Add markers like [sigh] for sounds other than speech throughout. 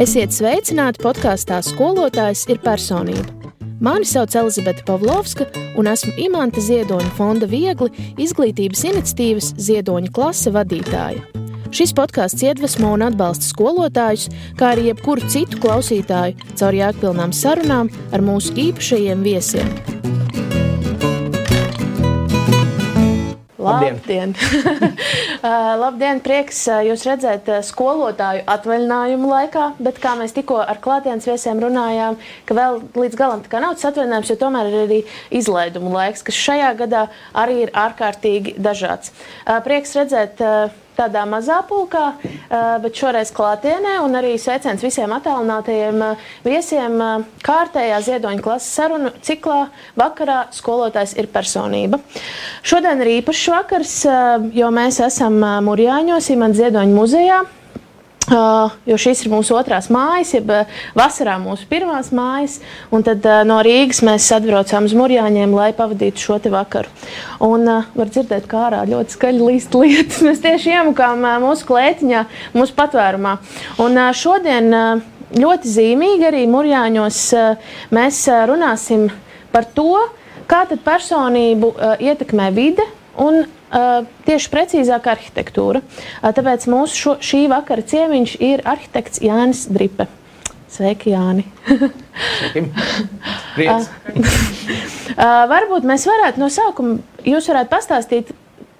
Esiet sveicināti podkāstā Skolotājs ir personība. Mani sauc Elizabete Pavlovska, un esmu Imants Ziedoņa fonda Viegli izglītības iniciatīvas Ziedoņa klase vadītāja. Šis podkāsts iedvesmo un atbalsta skolotājus, kā arī jebkuru citu klausītāju caur jēgpilnām sarunām ar mūsu īpašajiem viesiem. Labdien! Labdien. [laughs] Uh, labdien, prieks uh, jūs redzēt uh, skolotāju atvaļinājumu laikā, bet kā mēs tikko ar klātienes viesiem runājām, ka vēl līdz galam nav tas atvaļinājums, jo tomēr ir arī izlaidumu laiks, kas šajā gadā arī ir ārkārtīgi dažāds. Prieks redzēt tādā mazā pulkā, bet šoreiz klātienē, un arī sveiciens visiem attālinātajiem viesiem kārtējā ziedoņa klases sarunu ciklā vakarā skolotājs ir personība. Šodien ir īpašs vakars, jo mēs esam Murjāņos, Imants Ziedoņa muzejā. [laughs] Uh, jo šīs ir mūsu otrās mājas, jeb uh, vasarā mūsu pirmās mājas. Tad uh, no Rīgas mēs atbraucām uz Mūrjāņiem, lai pavadītu šo vakaru. Un uh, var dzirdēt, kā ārā ļoti skaļi līst lietas. [laughs] Mēs tieši iemukām mūsu klētiņā, mūsu patvērumā. Un šodien ļoti zīmīgi arī Mūrjāņos mēs runāsim par to, kā personību ietekmē vide un tieši precīzāk arhitektūra. Uh, tāpēc mūsu šo, šī vakara ciemiņš ir arhitekts Jānis Dripe. Sveiki, Jāni! Uh, varbūt mēs varētu no sākuma, jūs varētu pastāstīt,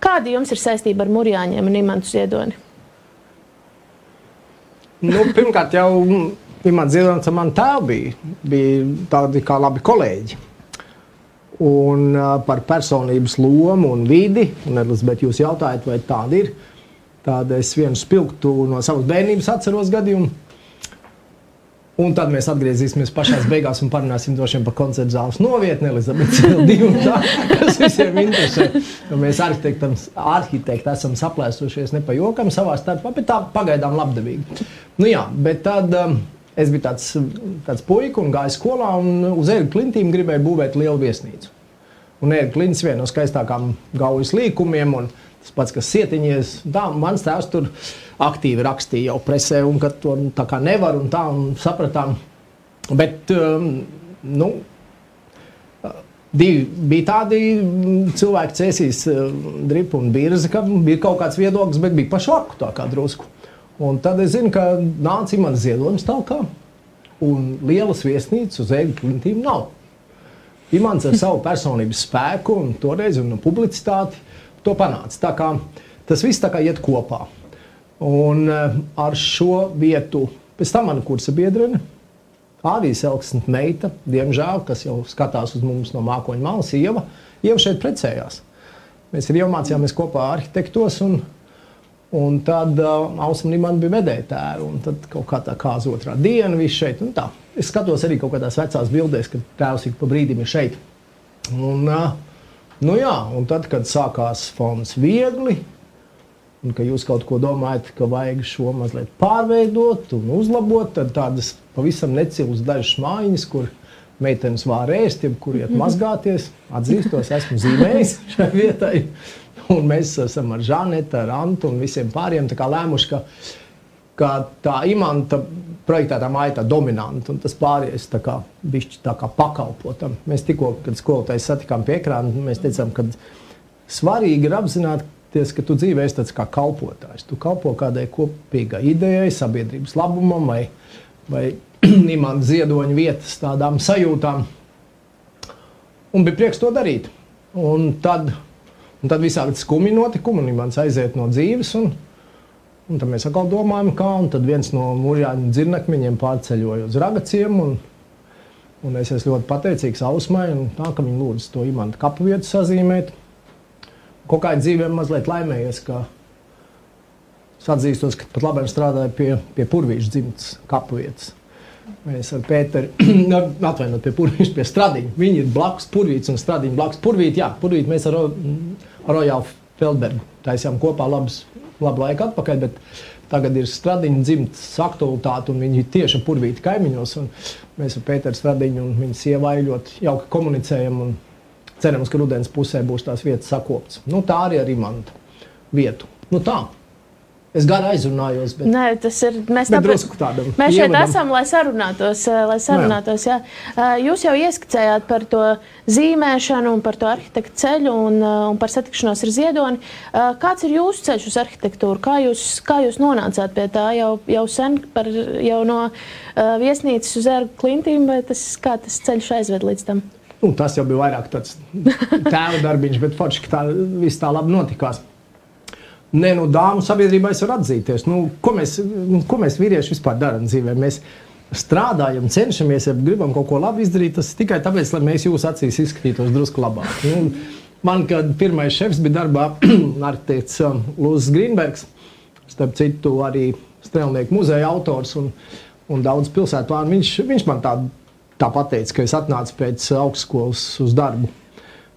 kāda jums ir saistība ar Mūrjāņiem un Imantu Ziedoni? Nu, pirmkārt, jau Imants Ziedonis un man tēvi bija, bija tādi kā labi kolēģi un par personības lomu un vidi. Un, Elizabet, jūs jautājat, vai tāda ir? Tāda es vienu spilgtu no savas bērnības atceros gadījumu. Un tad mēs atgriezīsimies pašā beigās un parunāsim par koncertu zāles novietni, Elizabetes. Tā, kas visiem interesē. Mēs arhitekti esam saplēsušies ne pa jokam savā starpā, bet tā pagaidām labdabīgi. Nu jā, bet tad um, es biju tāds, tāds puika un gāju skolā un uz Ēriku klintīm gribēju būvēt lielu viesnīcu. Un Ēriks Klints viena no skaistākām gaujas līkumiem. Tas pats, kas sietiņies, tā mans tēvs tur aktīvi rakstīja jau presē, un ka to nu, tā kā nevar, un tā, un sapratām. Bet, um, nu, Divi bija tādi cilvēki, cēsīs dripa un birza, ka bija kaut kāds viedoklis, bet bija pašvaku tā kā drusku. Un tad es zinu, ka nāca imants ziedojums tālāk, un lielas viesnīcas uz ēgu klintīm nav. Imants ar savu personības spēku un toreiz un publicitāti to panāca. Tā kā, tas viss tā kā iet kopā. Un uh, ar šo vietu, pēc tam mana kursa biedrene, Ādijas Elksna meita, diemžēl, kas jau skatās uz mums no mākoņa malas, Ieva, Ieva šeit precējās. Mēs arī mācījāmies kopā arhitektos, un, un tad uh, Ausma Nimana bija medētāja, un tad kaut kā tā kā otrā diena viss šeit, un tā. Es skatos arī kaut kādās vecās bildēs, kad tēvs ik pa brīdim ir šeit. Un, nu jā, un tad, kad sākās fonds viegli, un ka jūs kaut ko domājat, ka vajag šo mazliet pārveidot un uzlabot, tad tādas pavisam necilas dažas mājiņas, kur meitenes var ēst, kur iet mhm. mazgāties. Atzīstos, esmu zīmējis [laughs] šai vietai. Un mēs esam ar Žanetu, ar Antu un visiem pāriem lēmuši, ka, ka tā imanta projektētā māja tā dominanta, un tas pārējais tā kā bišķi tā kā pakalpotam. Mēs tikko, kad skolotājs satikām pie ekrāna, mēs teicām, ka svarīgi ir apzināties, ka tu dzīvē esi tāds kā kalpotājs. Tu kalpo kādai kopīgai idejai, sabiedrības labumam vai, vai [clears throat] imanta ziedoņa vietas tādām sajūtām. Un bija prieks to darīt. Un tad, un tad visādi skumji notikumi, un imants aiziet no dzīves. Un, Un tad mēs atkal domājam, kā. Un tad viens no mūžāņu dzirnakmeņiem pārceļoja uz ragaciem. Un, un es esmu ļoti pateicīgs Ausmai, tā, ka viņi lūdza to imantu kapu vietu sazīmēt. Kaut kā dzīvēm mazliet laimējies, ka atzīstos, ka pat labi strādāju pie, pie purvīša dzimtas kapu vietas. Mēs ar Pēteru, [clears throat] atvainojot pie purvīša, pie stradiņa. Viņi ir blakus purvīts un stradiņa blakus purvīt. Jā, purvīt mēs ar, ar Rojālu Feldbergu taisījām kopā labus labu laiku atpakaļ. Tagad ir stradiņa dzimtas aktualitāte, un viņi ir tieši purvīti kaimiņos. Mēs ar Pēteru Stradiņu un viņa sievai ļoti jauki komunicējam. Cerams, ka rudens pusē būs tās vietas sakoptas. Nu, tā arī ir imanta vietu. Nu, tā. Es gan aizrunājos, bet, Nē, tas ir. Mēs, tāpēc, mēs šeit ievadam. esam, lai sarunātos. eh, Lai sarunātos jā. Eh, Jūs jau ieskicējāt par to zīmēšanu, par to arhitektu ceļu un, eh, un par satikšanos ar ziedoni. Kāds ir jūsu ceļš uz arhitektūru? Kā jūs, kā jūs nonācāt pie tā jau, jau sen, par, jau no viesnīcas uz ērgu klintīm, vai tas, kā tas ceļš aizved līdz tam? Nu, tas jau bija vairāk tāds tēva darbiņš, bet forši, ka tā viss tā labi notikās. Nē, nu, dāmu sabiedrībā es varu atzīties. Nu, ko, mēs, nu, ko mēs vīrieši vispār darām dzīvē? Mēs strādājam, cenšamies, ja gribam kaut ko labi izdarīt. Tas tikai tāpēc, lai mēs jūsu acīs izskatītos drusku labāk. Nu, man, kad pirmais šefs bija darbā, [clears throat] arhitekts um, Lūsis Grīnbergs, starp citu, arī Strēlnieku muzeja autors un, un daudz pilsētu plānu, viņš, viņš man tā, tā pateica, ka es atnācu pēc augstskolas uz darbu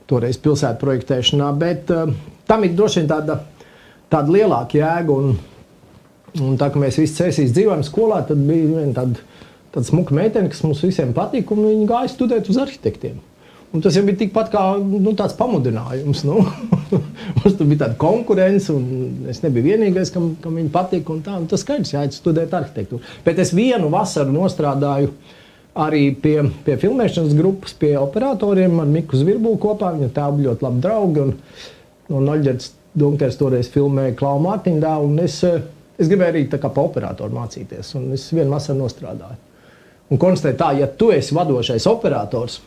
toreiz pilsētu projektēšanā, bet uh, tam ir droši vien tāda, tāda lielāka jēga. Un, un tā kā mēs visi cēsīs dzīvojam skolā, tad bija viena tāda, tāda smuka meitene, kas mums visiem patika, un viņa gāja studēt uz arhitektiem. Un tas jau bija tikpat kā nu, tāds pamudinājums. Nu. [laughs] Mums tur bija tāda konkurence, un es nebiju vienīgais, kam, kam viņa patika. Un tā, un tas skaidrs, jāiet studēt arhitektūru. Bet es vienu vasaru nostrādāju arī pie, pie filmēšanas grupas, pie operatoriem ar Miku Zvirbulu kopā. Viņa bija ļoti labi draugi. Un, un Oļģerts Dunkers toreiz filmēja Klaunu Mārtiņu dēlu. un Es, eh, es gribēju arī tā kā pa operatoru mācīties. Un es vienu vasaru nostrādāju. Un konstatēju tā, ja tu esi vadošais operators,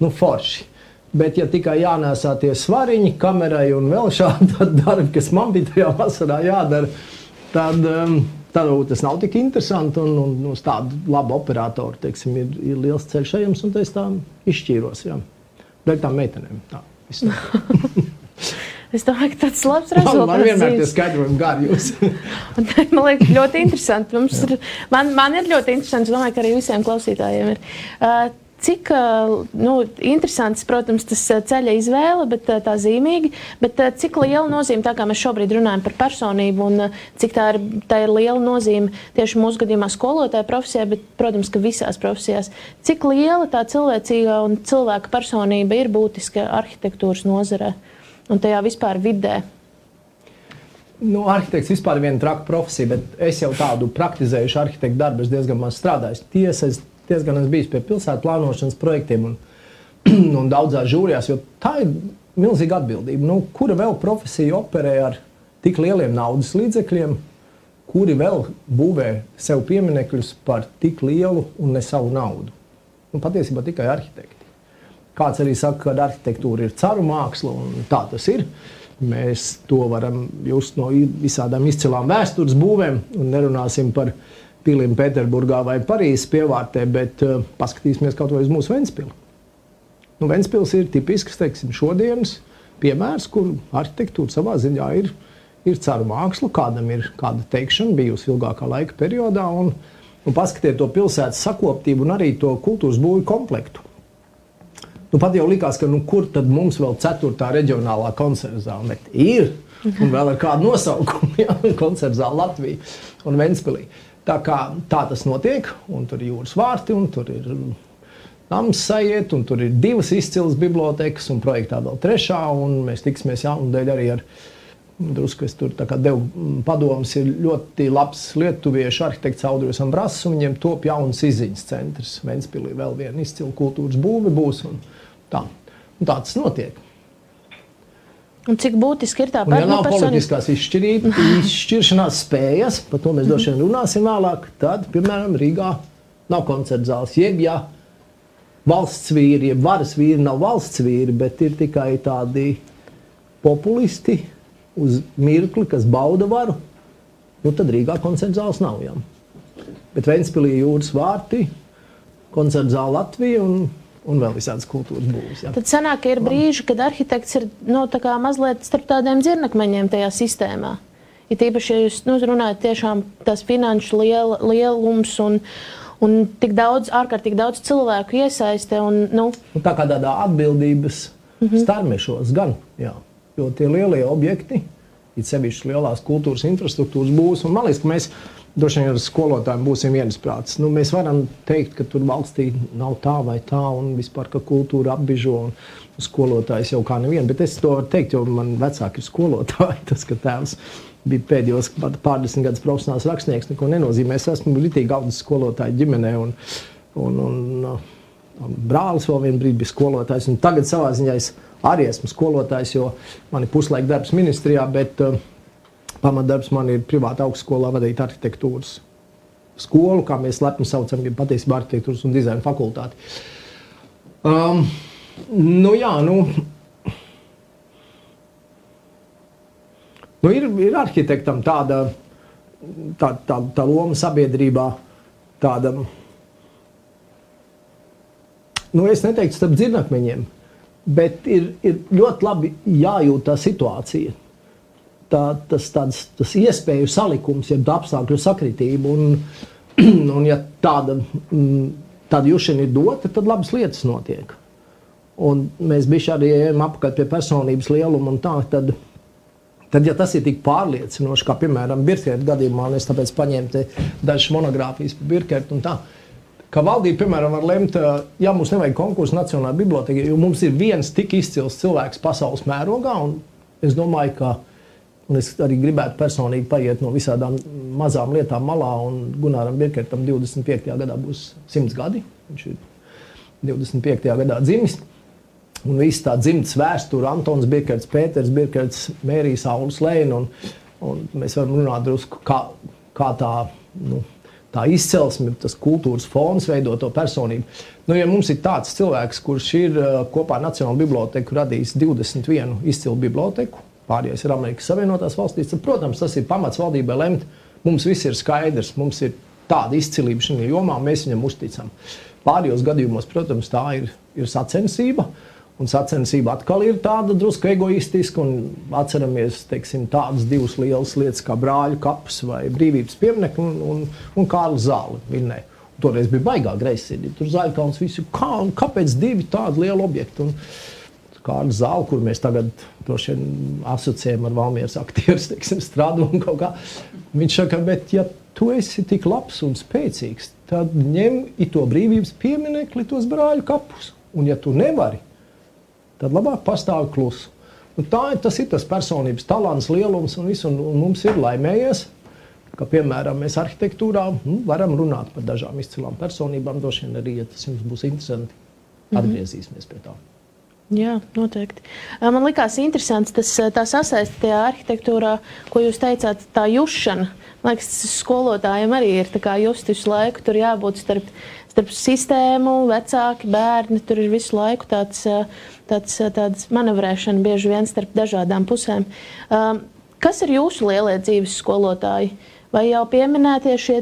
nu forši. Bet, ja tikai jānēsā tie svariņi kamerai un vēl šādi [laughs] darbi, kas man bija tajā vasarā jādara, tad, um, tad tas nav tik interesanti. Un, un uz tādu labu operatoru teiksim, ir, ir liels ceļš ejams, un es tā izšķīros. Jā. Dēļ tām meitenēm. Tā. [laughs] Es domāju, ka tas ir labs rezultāts. man vienmēr dzīves. skaidrojumi gari jūs. [laughs] Man liekas, ļoti interesanti. Mums ir, man, man ir ļoti interesanti. Es domāju, ka arī visiem klausītājiem ir. Uh, Cik uh, nu, interesants, protams, tas uh, ceļa izvēle, bet uh, tā zīmīgi, bet uh, cik liela nozīme, tā kā mēs šobrīd runājam par personību, un uh, cik tā ir, tā ir liela nozīme tieši mūsu gadījumā skolotāja profesijā, bet, protams, ka visās profesijās. Cik liela tā cilvēcīgā un cilvēka personība ir būtiska arhitektūras nozarē un tajā vispār vidē? Nu, arhitekts vispār ir viena traka profesija, bet es jau tādu praktizējušu arhitektu darbu, es diezgan maz strādāju. Tiesa, es diezgan esmu bijis pie pilsētu plānošanas projektiem un, [clears throat] un daudzās žūrijās, jo tā ir milzīga atbildība. Nu, kura vēl profesija operē ar tik lieliem naudas līdzekļiem, kuri vēl būvē sev pieminekļus par tik lielu un ne savu naudu? Nu, patiesībā tikai arhitekti. Kāds arī saka, ka arhitektūra ir caru māksla, un tā tas ir. Mēs to varam just no visādām izcilām vēstures būvēm, un nerunāsim par piliem Pēterburgā vai Parīzes pievārtē, bet uh, paskatīsimies kaut vai uz mūsu Ventspilu. Nu, Ventspils ir tipisks, teiksim, šodienas piemērs, kur arhitektūra savā ziņā ir, ir caru māksla, kādam ir kāda teikšana bijusi ilgākā laika periodā, un, un paskatiet to pilsētas sakoptību un arī to kultūras būvju komplektu. Nu, pat jau likās, ka nu, kur tad mums vēl ceturtā reģionālā koncerta zāle ir? Un vēl ar kādu nosaukumu, [laughs] ja koncerta zāle Latvijā un Ventspīlī. Tā kā tā tas notiek, un tur ir jūras vārti, un tur ir nams sajiet, un tur ir divas izcilas bibliotekas, un projektā vēl trešā, un mēs tiksimies jaunu dēļ arī ar drusku, es tur devu mm, padomus, ir ļoti labs lietuviešu arhitekts Audrijs Ambrass, un viņiem top jauns izziņas centrs. Ventspīlī vēl viena izcila kultūras būve būs, un tā. Un tā tas notiek. Un cik būtiski ir tā Un, ja nav personība? politiskās izšķirī- izšķiršanās spējas, par to mēs droši vien runāsim vēlāk, tad, piemēram, Rīgā nav koncerta zāles. Jeb, ja valsts vīri, jeb varas vīri nav valsts vīri, bet ir tikai tādi populisti uz mirkli, kas bauda varu, nu tad Rīgā koncerta zāles nav. Jā. Bet Ventspīlī jūras vārti, koncerta zāle Latvija un, un vēl visādas kultūras būvs. jā. Tad sanāk, ka ir brīži, kad arhitekts ir nu, tā mazliet starp tādiem dzirnakmeņiem tajā sistēmā. Ir tīpaši, ja jūs nu, runājat tiešām tās finanšu liel, lielums un, un tik daudz, ārkārtīgi daudz cilvēku iesaiste. Un, nu, Nu, tā kā tādā atbildības mm -hmm. starmešos gan. Jā. Jo tie lielie objekti, it sevišķi lielās kultūras infrastruktūras būs, un man liekas, ka mēs droši vien ar skolotājiem būsim viensprāts. Nu, mēs varam teikt, ka tur valstī nav tā vai tā, un vispār, ka kultūra apbižo, un skolotājs jau kā nevienu. Bet es to varu teikt, jo man vecāki ir skolotāji, [laughs] tas, ka tēvs biju pēdējos pārdesmit gadus profesionāls rakstnieks, neko nenozīmē. Es esmu litīgi audzis skolotāju ģimenē. Un, un, un, un brālis vēl vienā brīdī bija skolotājs. Tagad savā ziņā es arī esmu skolotājs, jo man ir puslaika darbs ministrijā, bet uh, pamatdarbs man ir privāta augstskolā vadīt arhitektūras skolu, kā mēs lepni saucam, ja patiesībā arhitektūras un dizaina fakultāti. Um, nu jā, nu, Nu, ir, ir arhitektam tāda, tā, tā, tā loma sabiedrībā, tāda, nu, es neteiktu starp dzirnakmeņiem, bet ir, ir ļoti labi jājūt tā situācija. Tā, tas, tāds, tas iespēju salikums, jeb apstākļu sakritība. Un, [clears throat] un ja tāda, mm, tāda jušana ir dota, tad labas lietas notiek. Un mēs bijām arī ejam apkārt pie personības lieluma un tā. Tad, Tad, ja tas ir tik pārliecinoši, kā piemēram Birkēta gadījumā, un es tāpēc paņēmu dažas monogrāfijas par Birkētu un tā, ka valdība, piemēram, var lemt, ja mums nevajag konkursu Nacionālajā bibliotekā, jo mums ir viens tik izcils cilvēks pasaules mērogā, un es domāju, ka Un es arī gribētu personīgi paiet no visām mazām lietām malā. Gunāram Birkertam 25. gadā būs 100 gadi. Viņš ir 25. gadā dzimis. Un viss tā dzimtas vēsture, Antons Birkerts, Pēters Birkerts, Mērija Saules Lēna. Un, un mēs varam runāt drusku, kā, kā tā, nu, tā izcelsme, tas kultūras fons veido to personību. Nu, ja mums ir tāds cilvēks, kurš ir kopā ar Nacionālo biblioteku radījis 21 izcilu biblioteku, pārējais ir Amerikas Savienotās valstīs, tad, protams, tas ir pamats valdībai lemt. Mums viss ir skaidrs, mums ir tāda izcilība šajā jomā, mēs viņam uzticam. Pārējos gadījumos, protams, tā ir, ir sacensība. Un sacensība atkal ir tāda drusku egoistiska. Atceramies teiksim, tādas divas lielas lietas kā brāļu kaps vai brīvības pieminiektu un, un, un Kārla Zāle. Vinnē. Toreiz bija baigā greizsirdība. Tur zaļkauns visi, kā, kāpēc divi tādi lieli objekti? Un, Kārlis Zāle, kur mēs tagad asociējam ar Valmieras aktierus, teiksim, strādu un kaut kā. Viņš saka, bet ja tu esi tik labs un spēcīgs, tad ņem to brīvības pieminekli, tos brāļu kapus. Un ja tu nevari, tad labāk pastāv klusu. Un tā, tas ir tas personības talants, lielums un viss. Un, un mums ir laimējies, ka, piemēram, mēs arhitektūrā nu, varam runāt par dažām izcilām personībām. Droši vien arī, ja tas jums būs interesanti, mhm. atgriezīsimies pie tā. Jā, noteikti. Man liekas, interesants tas sasaistīts tajā arhitektūrā, ko jūs teicāt, tā jušana. Man liekas, tas skolotājiem arī ir just visu laiku. Tur jābūt starp, starp sistēmu, vecāki, bērni. Tur ir visu laiku tāds tāds, tāds manevrēšana bieži vien starp dažādām pusēm. Kas ir jūsu lielie dzīves skolotāji? Vai jau pieminētie šie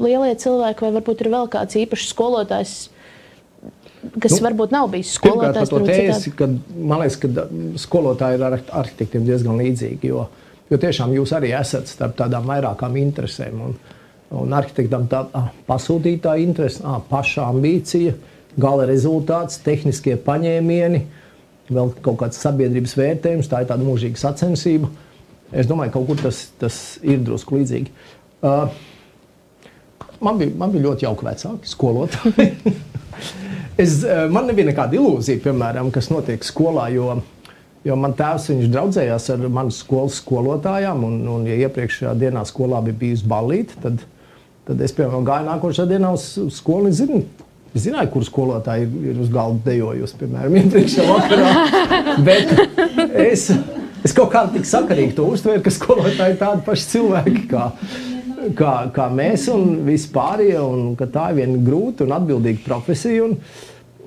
lielie cilvēki, vai varbūt ir vēl kāds īpašs skolotājs? Kas nu, varbūt nav bijis skolotājs. Tēzi, kad, man liekas, ka skolotāji ir ar arhitektiem diezgan līdzīgi, jo, jo tiešām jūs arī esat starp tādām vairākām interesēm. Un, un arhitektam tā pasūtītā interese, paša ambīcija, gala rezultāts, tehniskie paņēmieni, vēl kaut kāds sabiedrības vērtējums, tā ir tāda mūžīga sacensība. Es domāju, ka kaut kur tas, tas ir drusku līdzīgi. Uh, man, bija, man bija ļoti jauki vecāki, skolotāji. [laughs] es, uh, man nebija nekāda ilūzija, piemēram, kas notiek skolā, jo, jo man tēvs draudzējās ar manas skolas skolotājām, un, un ja iepriekšējā dienā skolā bija bijusi balīti, tad, tad es, piemēram, gāju nākošajā dienā uz skolu zinu, Es zināju, kur skolotāji ir, ir uz galda dejojusi, piemēram, [laughs] iepriekšējā vakarā. Bet es, es kaut kā tik sakarīgi to uztvēru, ka skolotāji ir tādi paši cilvēki kā, kā, kā mēs un vispārējie, un ka tā ir viena grūta un atbildīga profesija. Un,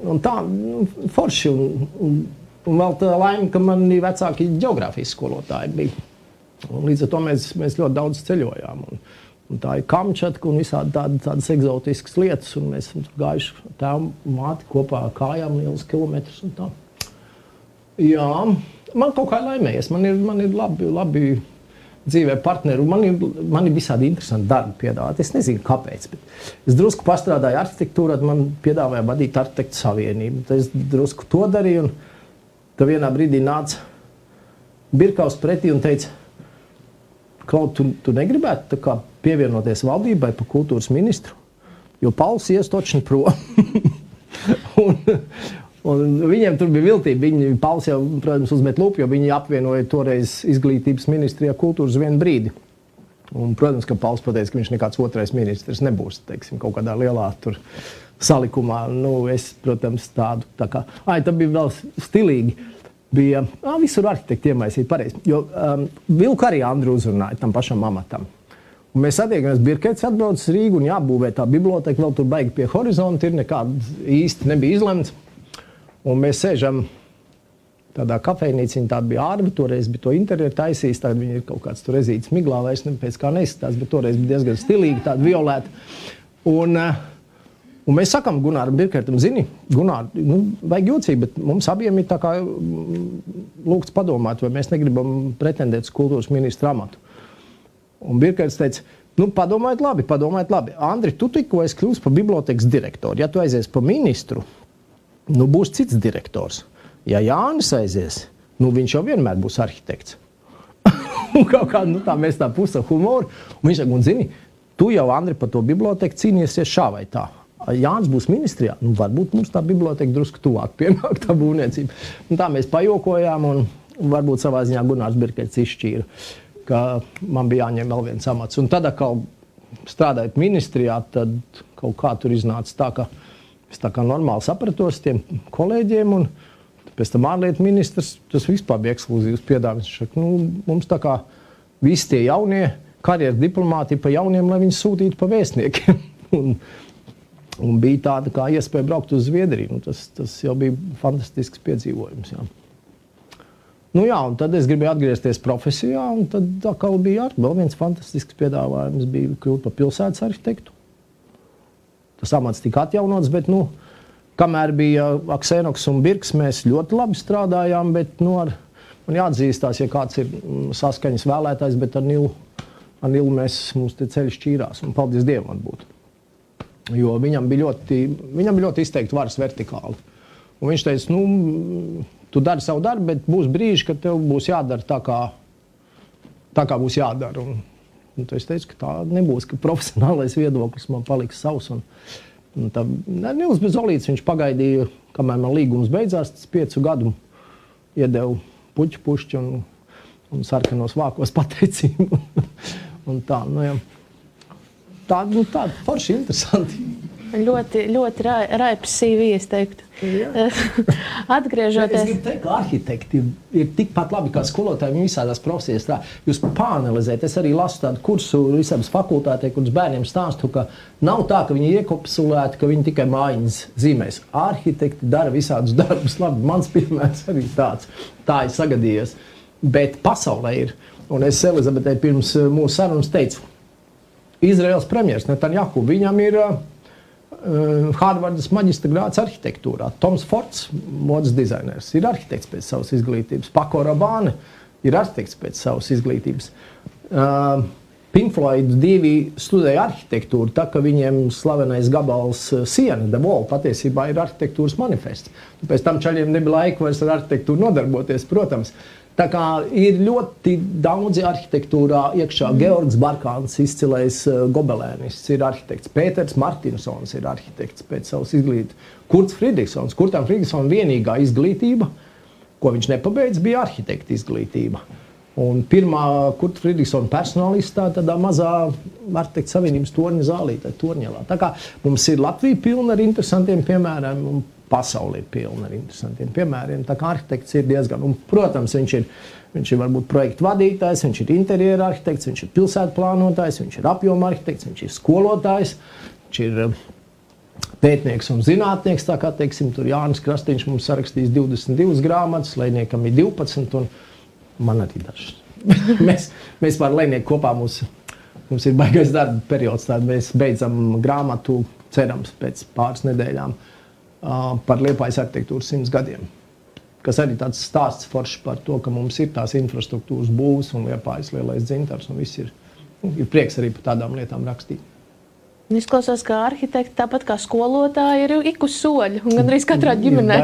un tā nu, forši. Un, un, un vēl tā laime, ka manī vecāki geogrāfijas skolotāji bija. Un līdz ar to mēs, mēs ļoti daudz ceļojām. Un, Un tā ir kamčatka un visādi tāda, tādas eksotiskas lietas. Un mēs esam gājuši tēvu māti kopā kājām lielus kilometrus. Jā, man kaut kā laimējies. Man ir, man ir labi, labi dzīvē partneri. Man ir, man ir visādi interesanti darbi piedāvāt. Es nezinu, kāpēc. Es drusku pastrādāju arhitektūrā, man piedāvāja vadīt arhitektu savienību. Tad es drusku to darīju. Tad vienā brīdī nāca Birkaus pretī un teica, Klaud, tu, tu negribētu pievienoties valdībai par kultūras ministru, jo Pauls ies točni prom. [laughs] un, Un viņiem tur bija viltība. Viņi Pauls jau, protams, uzmet lupu, jo viņi apvienoja toreiz izglītības ministrijā kultūras vienu brīdi. Un, protams, ka Pauls pateica, ka viņš nekāds otrais ministrs nebūs teiksim, kaut kādā lielā tur salikumā. Nu, es, protams, tādu tā kā. Ai, tā bija vēl stilīgi. Bija ā, visur arhitekti iemaisīti pareizi. Jo um, Vilku arī Andru uzrunāja tam pašam amatam. Un mēs satiekamies, Birkets atbrauc uz Rīgu un jābūvē tā biblioteka, vēl tur baigi pie horizonta ir, nekāda īsti nebija izlemts. Un mēs sēžam tādā kafejnīcā, tāda bija ārba, toreiz bija to interjeru taisījis, tagad viņi ir kaut kāds tur rezīts miglā, vairs ne pēc kā neizskatās, bet toreiz bija diezgan stilīgi, tāda violēta. Un, uh, Un mēs sakām, Gunāram, Birkertam, zini, Gunār, nu, vajag jocīgi, bet mums abiem ir kā, lūgts padomāt, vai mēs negribam pretendēt uz kultūras ministra amatu. Un Birkers teica, nu, padomājiet labi, padomājiet labi. Andri, tu tikko esi kļuvis par bibliotekas direktoru. Ja tu aizies par ministru, nu, būs cits direktors. Ja Jānis aizies, nu, viņš jau vienmēr būs arhitekts. [laughs] un kaut kā nu, tā mēs tā puse humoru. Un viņš saka, un zini, tu jau, Andri, par to biblioteku cīnīsies šā vai tā. Jānis būs ministrijā. Nu, varbūt mums tā biblioteka drusku tuvāk [laughs] pienāk tā būvniecība. Un tā mēs pajokojām, un varbūt savā ziņā Gunārs Birkets izšķīra, ka man bija jāņem vēl viens amats. Un tad, kā strādājot ministrijā, tad kaut kā tur iznāca tā, ka es tā kā normāli sapratos tiem kolēģiem. Un, Pēc tam ārlietu ministrs tas vispār bija ekskluzīvs piedāvājums. Viņš saka, nu, mums tā kā visi tie jaunie karjeras diplomāti pa jauniem, lai viņi sūtītu pa vēstniekiem. [laughs] un, Un bija tāda kā iespēja braukt uz Zviedriju. Nu, tas, tas jau bija fantastisks piedzīvojums. Jā. Nu, jā, un tad es gribēju atgriezties profesijā, un tad atkal bija arī vēl viens fantastisks piedāvājums. Bija kļūt par pilsētas arhitektu. Tas amats tika atjaunots, bet, nu, kamēr bija Aksēnoks un Birks, mēs ļoti labi strādājām. Bet, nu, ar, man jāatzīstās, ja kāds ir mm, saskaņas vēlētājs, bet ar Nilu, ar Nilu mēs, mums te ceļš šķīrās. Un paldies Dievam, atbūt. Jo viņam bija ļoti, viņam bija ļoti izteikti varas vertikāli. Un viņš teica, nu, tu dari savu darbu, bet būs brīži, kad tev būs jādara tā, kā, tā kā būs jādara. Un, un es teicu, ka tā nebūs, ka profesionālais viedoklis man paliks savs. Un, un tā, Nils Bezolīts, viņš pagaidīja, kamēr man līgums beidzās, tas piecu gadu iedevu puķu pušķi un, un sarkanos vākos [laughs] pateicību. un tā, nu, jā tā, nu, tāda forša interesanti. Ļoti, ļoti ra, raips CV, es teiktu. [laughs] Atgriežoties. Es gribu teikt, ka arhitekti ir tikpat labi kā skolotāji visādās profesijās. Tā. Jūs pāanalizējat, es arī lasu tādu kursu visām fakultātē, kurus bērniem stāstu, ka nav tā, ka viņi ir iekopsulēti, ka viņi tikai mājiņas zīmēs. Arhitekti dara visādus darbus. Labi, mans piemērs arī tāds. Tā ir sagadījies. Bet pasaulē ir. Un es Elizabetei pirms mūsu sarunas teicu, Izraels premjerministrs Netanjahu. Viņam ir uh, Harvardas maģistra grāts arhitektūrā. Toms Forts, modes dizainers, ir arhitekts pēc savas izglītības. Pako Rabāne ir arhitekts pēc savas izglītības. Uh, Pink Floyd divi studēja arhitektūru, tā ka viņiem slavenais gabals Siena, The Wall, patiesībā ir arhitektūras manifests. Pēc tam čaļiem nebija laika vairs ar arhitektūru nodarboties, protams. Tā kā ir ļoti daudzi arhitektūrā iekšā. Mm. Georgs Barkāns, izcilais uh, gobelēnists, ir arhitekts. Pēters Martinsons ir arhitekts pēc savas izglītības. Kurts Friedrichsons, Kurtam Friedrichsonam vienīgā izglītība, ko viņš nepabeidza, bija arhitekta izglītība. Un pirmā Kurta Friedrichsona personālistā tādā mazā arhitekta savienības torņa zālītē, Torņelā. Tā kā mums ir Latvija pilna ar interesantiem piemēriem, un pasaule ir pilna ar interesantiem piemēriem. Tā kā arhitekts ir diezgan, un, protams, viņš ir, viņš ir varbūt projektu vadītājs, viņš ir interjera arhitekts, viņš ir pilsētu plānotājs, viņš ir apjoma arhitekts, viņš ir skolotājs, viņš ir pētnieks un zinātnieks. Tā kā teiksim, tur Jānis Krastīņš mums sarakstīs 22 grāmatas, Lēniekam ir 12, un man arī dažs. [laughs] mēs, mēs par Lēnieku kopā mums, mums ir baigais darba periods, tad mēs beidzam grāmatu, cerams, pēc pāris nedēļām par Liepājas arhitektūras simts gadiem. Kas arī tāds stāsts foršs par to, ka mums ir tās infrastruktūras būvs un Liepājas lielais dzintars un viss ir, ir prieks arī par tādām lietām rakstīt. Izklausās, ka arhitekti, tāpat kā skolotāji, ir ik uz soļu. Gan arī katrā ģimenē. [laughs]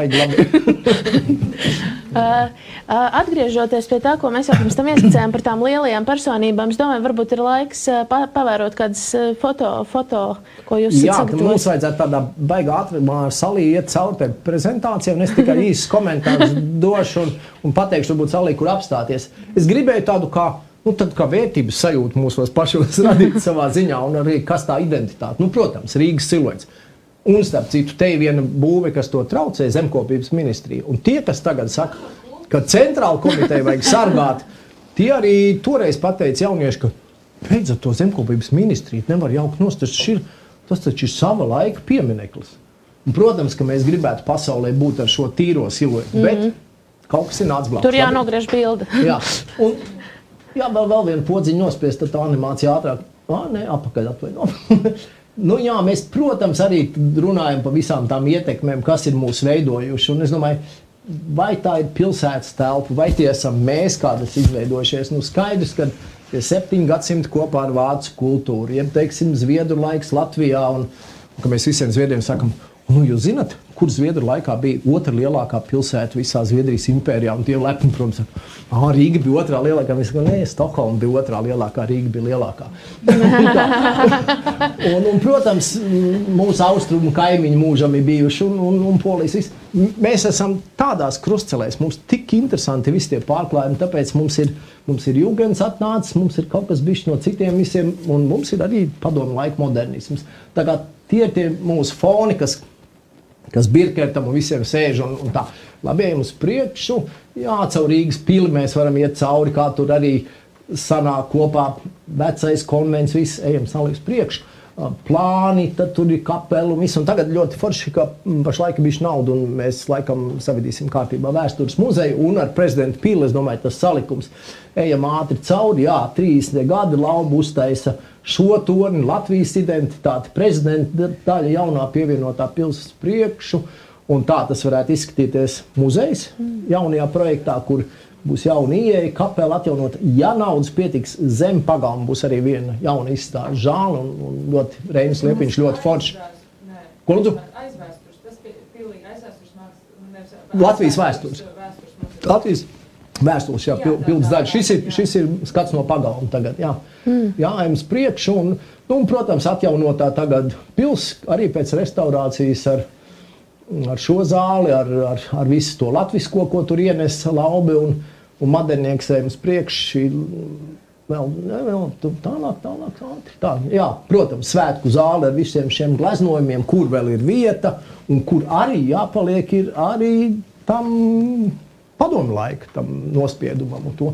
Atgriežoties pie tā, ko mēs jau pirms tam ieskicējām par tām lielajām personībām, es domāju, varbūt ir laiks pavērot kādas foto, foto ko jūs Jā, mums vajadzētu tādā baigā ātrumā salī iet cauri tai prezentācijai, un es tikai [laughs] īsts komentārus došu un, un pateikšu, varbūt salī, kur apstāties. Es gribēju tādu kā Nu, tad kā vērtības sajūta mūsos pašos [laughs] radīt savā ziņā, un arī kas tā identitāte. Nu, protams, Rīgas siluets. Un, starp citu, te ir viena būve, kas to traucē, zemkopības ministrija. Un tie, kas tagad saka, ka centrāla komiteja vajag sargāt, tie arī toreiz pateica jaunieši, ka beidzot to zemkopības ministriju nevar jaukt nost. Tas, ir, tas taču ir sava laika piemineklis. Un, protams, ka mēs gribētu pasaulē būt ar šo tīro siluetu, mm -hmm. bet kaut kas ir nācis blakus. Tur jānogriež bilde. Jā. Un, Jā, vēl, vēl viena podziņa nospiest, tad tā animācija ātrāk. Ah, nē, apakaļ atvaino. [laughs] nu, jā, mēs, protams, arī runājam par visām tām ietekmēm, kas ir mūs veidojuši. Un es domāju, vai tā ir pilsētas telpa, vai tie esam mēs, kādas izveidojušies. Nu, skaidrs, ka ir septiņi gadsimti kopā ar vācu kultūru, jeb, teiksim, zviedru laiks Latvijā, un, un ka mēs visiem zviedriem sakam, nu, jūs zinat, kur Zviedru laikā bija otrā lielākā pilsēta visā Zviedrijas impērijā. Tie lepni, protams, ah, Rīga bija otrā lielākā. Mēs sakām, nē, Stokholma bija otrā lielākā, Rīga bija lielākā. [laughs] un, un, protams, mūsu austrumu kaimiņi mūžam ir bijuši un, un, un polijas. Viss. Mēs esam tādās krustcelēs, mums tik interesanti visi tie pārklājumi, tāpēc mums ir, mums ir jūgens atnācis, mums ir kaut kas bijis no citiem visiem, un mums ir arī padomu laika modernisms. Tā kā tie ir tie mūsu foni, kas kas Birkertam un visiem sēž un, un tā. Labi, ejam uz priekšu. Jā, caur Rīgas pili mēs varam iet cauri, kā tur arī sanāk kopā vecais konvents, viss ejam salīdz priekšu plāni, tad tur ir kapela un viss. Un tagad ļoti forši, ka pašlaik ir bijusi nauda, un mēs laikam savidīsim kārtībā vēstures muzeju. Un ar prezidentu Pīli, es domāju, tas salikums ejam ātri cauri. Jā, 30 gadi laubu uztaisa šo torni, Latvijas identitāti, prezidenta daļa jaunā pievienotā pilsētas priekšu. Un tā tas varētu izskatīties muzejs jaunajā projektā, kur būs jauna ieeja, kapela atjaunot. Ja naudas pietiks zem pagalma, būs arī viena jauna izstāde. Žāla un, un ļoti Reinis Liepiņš ļoti forši. Ko lūdzu? Latvijas vēstures. Latvijas vēstures, jā, pildas daļa. Šis ir, šis ir skats no pagalma tagad, jā. Mm. Jā, ejams priekšu un, nu, un, protams, atjaunotā tagad pils arī pēc restaurācijas ar, ar šo zāli, ar, ar, ar visu to latvisko, ko tur ienesa laubi un, un modernieks ejams priekš. Vēl, vēl tālāk, tālāk, tālāk. Tā, jā, protams, svētku zāle ar visiem šiem gleznojumiem, kur vēl ir vieta un kur arī jāpaliek ir arī tam padomu laika tam nospiedumam un to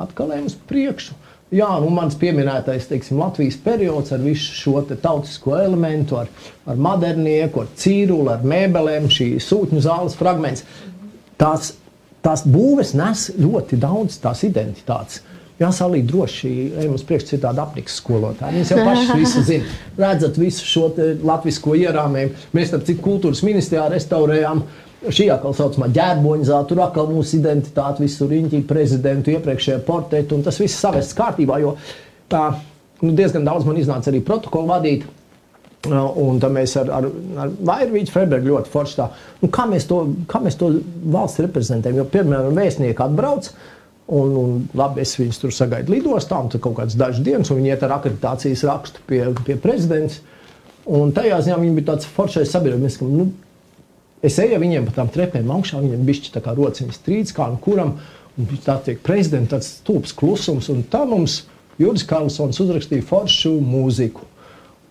atkal ejam uz priekšu. Jā, nu, mans pieminētais teiksim, Latvijas periods ar visu šo tautisko elementu, ar, ar modernieku, ar cīruli, ar mēbelēm, šī sūkņu zāles fragments. Tās, tās būves nes ļoti daudz tās identitātes. Jā, salīt droši, ejam uz priekšu citādi apniks skolotāji. Jūs jau paši visu zināt. Redzat visu šo latvisko ierāmējumu. Mēs, starp citu, kultūras ministrijā restaurējām uh, Šī atkal saucamā ģērboņa zāle, tur atkal mūsu identitāte, visu riņķi, prezidentu, iepriekšējā portretu, un tas viss savests kārtībā, jo tā nu, diezgan daudz man iznāca arī protokolu vadīt. Un tad mēs ar, ar, ar Vairvīķu Freibergu ļoti forši tā, nu, kā, mēs to, kā mēs to valsts reprezentējam. Jo, piemēram, vēstnieki atbrauc, un, un labi, es viņus tur sagaidu lidostā, un tur kaut kādas dažas dienas, un viņi iet ar akreditācijas rakstu pie, pie prezidents. Un tajā ziņā viņi bija tāds foršais sabiedrības, ka, nu, Es eju viņiem pa tām trepēm augšā, viņiem bija tā kā rociņas strīds, kā nu kuram. Tā tiek prezidents, tāds stulbs klusums. Un tā mums Juris Karlsons uzrakstīja foršu mūziku.